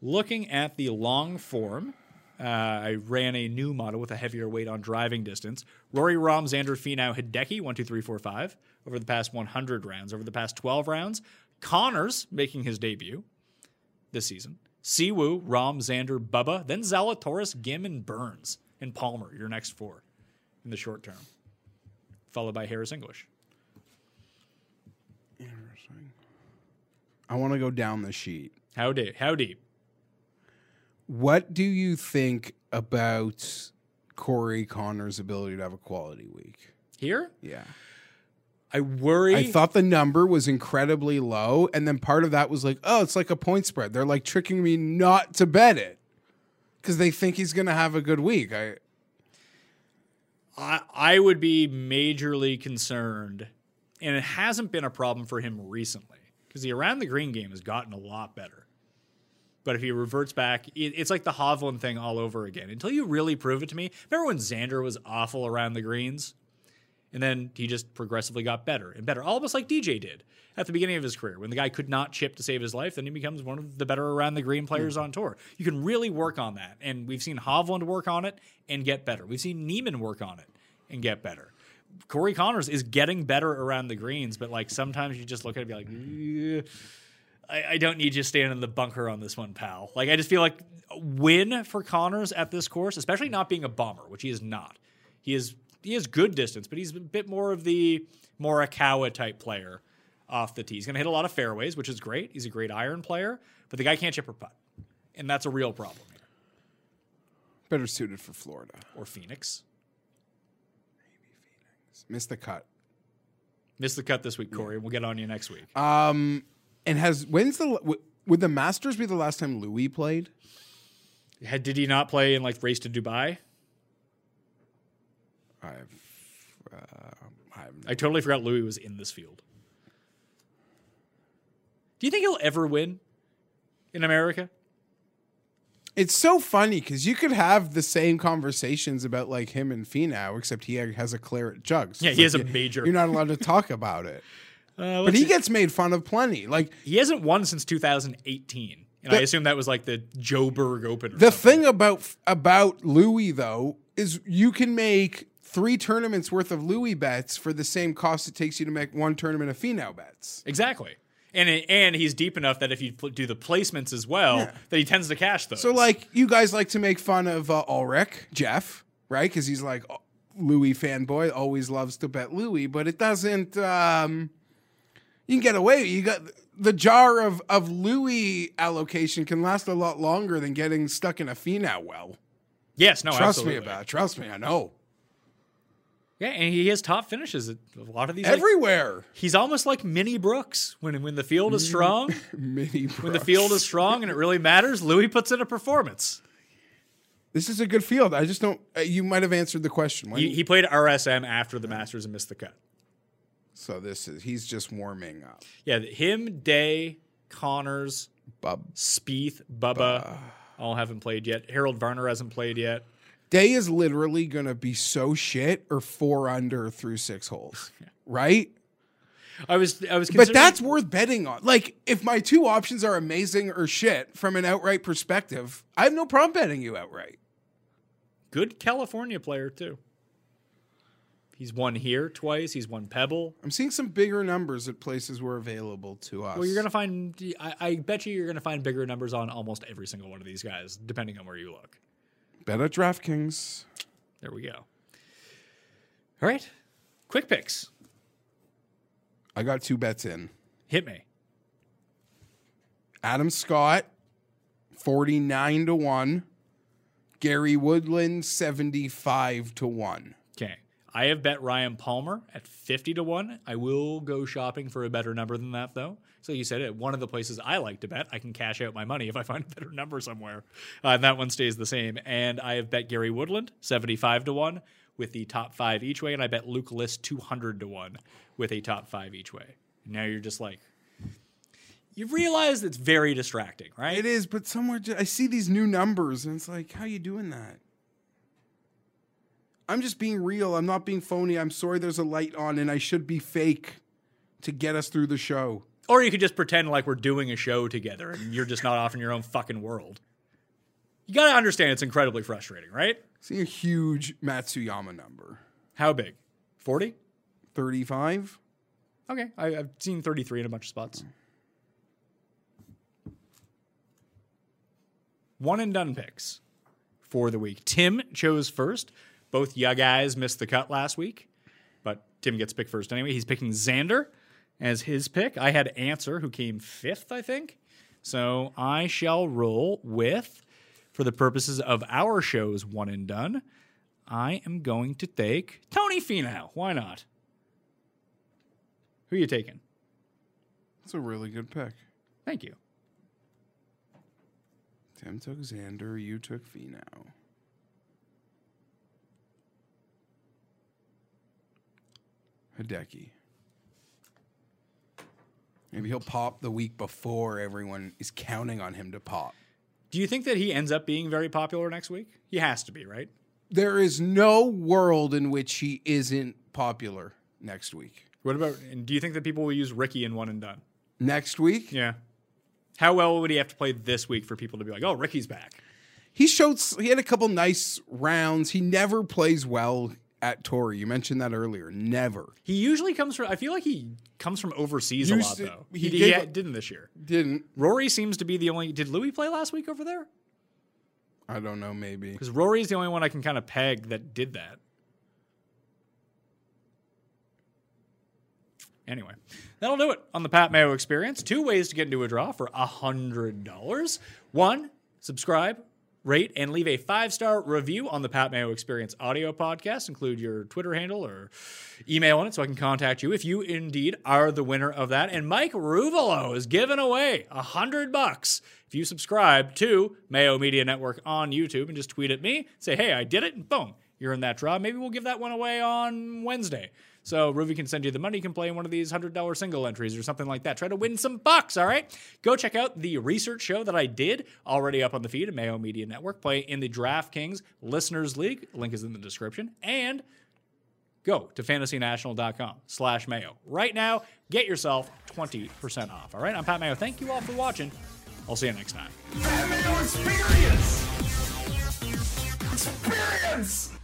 Looking at the long form, uh, I ran a new model with a heavier weight on driving distance. Rory Rahm, Xander Finau, Hideki, one, two, three, four, five, over the past 100 rounds. Over the past 12 rounds, Conners making his debut this season. Siwoo, Rahm, Xander, Bubba, then Zalatoris, Ghim, and Burns, and Palmer, your next four in the short term. Followed by Harris English. Interesting. I want to go down the sheet. How deep? How deep? What do you think about Corey Conners' ability to have a quality week? Here? Yeah. I worry. I thought the number was incredibly low, and then part of that was like, oh, it's like a point spread. They're like tricking me not to bet it because they think he's going to have a good week. I I, I would be majorly concerned, and it hasn't been a problem for him recently because the around the green game has gotten a lot better. But if he reverts back, it, it's like the Hovland thing all over again. Until you really prove it to me. Remember when Xander was awful around the greens? And then he just progressively got better and better, almost like DJ did at the beginning of his career. When the guy could not chip to save his life, then he becomes one of the better around the green players on tour. You can really work on that. And we've seen Hovland work on it and get better. We've seen Niemann work on it and get better. Corey Conners is getting better around the greens, but like sometimes you just look at it and be like, "Eh, I, I don't need you standing in the bunker on this one, pal. Like I just feel like win for Conners at this course, especially not being a bomber, which he is not. He is he has good distance, but he's a bit more of the Morikawa type player off the tee. He's going to hit a lot of fairways, which is great. He's a great iron player, but the guy can't chip or putt, and that's a real problem. Here. Better suited for Florida. Or Phoenix. Missed the cut. Missed the cut this week, Corey. We'll get on you next week. Um, and has when's the w- would the Masters be the last time Louis played? Had, did he not play in like race to Dubai? I've, uh, I've I totally forgot Louis was in this field. Do you think he'll ever win in America? It's so funny because you could have the same conversations about like him and Finau, except he has a claret jug. So Yeah, it's he like has a major- You're not allowed to talk about it, <laughs> Uh, but he gets made fun of plenty. Like he hasn't won since 2018, and The- I assume that was like the Joburg Open. Or the something. thing about about Louis though is you can make three tournaments worth of Louis bets for the same cost it takes you to make one tournament of Finau bets. exactly, and it, and he's deep enough that if you pl- do the placements as well, Yeah. that he tends to cash those. So like you guys like to make fun of uh, Ulrich, Jeff, right? Because he's like oh, Louis fanboy, always loves to bet Louis, but it doesn't. Um, you can get away. You got the jar of of Louis allocation can last a lot longer than getting stuck in a Finau well. yes, no, Trust absolutely. me about it. Trust me, I know. Yeah, and he has top finishes at a lot of these. like- Everywhere, he's almost like Mini Brooks when when the field is strong. <laughs> mini. Brooks. When the field is strong and it really matters, Louis puts in a performance. This is a good field. I just don't. Uh, you might have answered the question. He, he played RSM after the Masters and missed the cut. so this is he's just warming up. Yeah, him, Day, Conners, Bub. Spieth, Bubba, all haven't played yet. Harold Varner hasn't played yet. Day is literally going to be so shit or four under through six holes, <laughs> right? I was I was But that's worth betting on. Like, if my two options are amazing or shit from an outright perspective, I have no problem betting you outright. good California player too. He's won here twice. He's won Pebble. I'm seeing some bigger numbers at places where available to us. Well, you're gonna find. I, I bet you you're gonna find bigger numbers on almost every single one of these guys, depending on where you look. Bet at DraftKings. There we go. All right, quick picks. I got two bets in. Hit me. Adam Scott, 49 to 1. Gary Woodland, 75 to 1. Okay. I have bet Ryan Palmer at 50 to 1. I will go shopping for a better number than that, though. So you said it. One of the places I like to bet, I can cash out my money if I find a better <laughs> number somewhere. Uh, and that one stays the same. And I have bet Gary Woodland 75 to 1 with the top five each way. And I bet Luke List 200 to 1 with a top five each way. Now you're just like, you realize it's very distracting, right? It is, but somewhere ju- I see these new numbers and it's like, how you doing that? I'm just being real. I'm not being phony. I'm sorry there's a light on and I should be fake to get us through the show. Or you could just pretend like we're doing a show together and you're just not off in your own fucking world. You got to understand it's incredibly frustrating, right? See a huge Matsuyama number. How big? 40? 35? Okay. I, I've seen 33 in a bunch of spots. One and done picks for the week. Tim chose first. Both ya guys missed the cut last week, but Tim gets picked first anyway. He's picking Xander as his pick. I had Answer, who came fifth, I think. So I shall roll with, for the purposes of our show's one and done, I am going to take Tony Finau. Why not? Who are you taking? That's a really good pick. Thank you. Tim took Xander. You took Finau. Hideki. Maybe he'll pop the week before everyone is counting on him to pop. Do you think that he ends up being very popular next week? He has to be, right? There is no world in which he isn't popular next week. What about and do you think that people will use Ricky in one and done? Next week, Yeah. How well would he have to play this week for people to be like, "Oh, Ricky's back"? he showed he had a couple nice rounds. He never plays well at Torrey. You mentioned that earlier. Never. He usually comes from. I feel like he comes from overseas a lot to- though. he He, he, gave- didn't this year. Didn't. Rory seems to be the only. Did Louis play last week over there? I don't know, maybe. Because Rory's the only one I can kind of peg that did that. Anyway, that'll do it on the Pat Mayo experience. Two ways to get into a draw for $100. One, subscribe, rate, and leave a five star review on the Pat Mayo experience audio podcast. Include your Twitter handle or email in it so I can contact you if you indeed are the winner of that. And Mike Ruvalo is giving away a hundred bucks if you subscribe to Mayo Media Network on YouTube and just tweet at me, say, hey, I did it, and boom, you're in that draw. Maybe we'll give that one away on Wednesday. So Ruby can send you the money. You can play in one of these $100 single entries or something like that. Try to win some bucks, all right? Go check out the research show that I did already up on the feed at Mayo Media Network. Play in the DraftKings Listeners League. Link is in the description. And go to fantasynational.com slash mayo. Right now, get yourself 20% off. All right, I'm Pat Mayo. Thank you all for watching. I'll see you next time. Experience! Experience!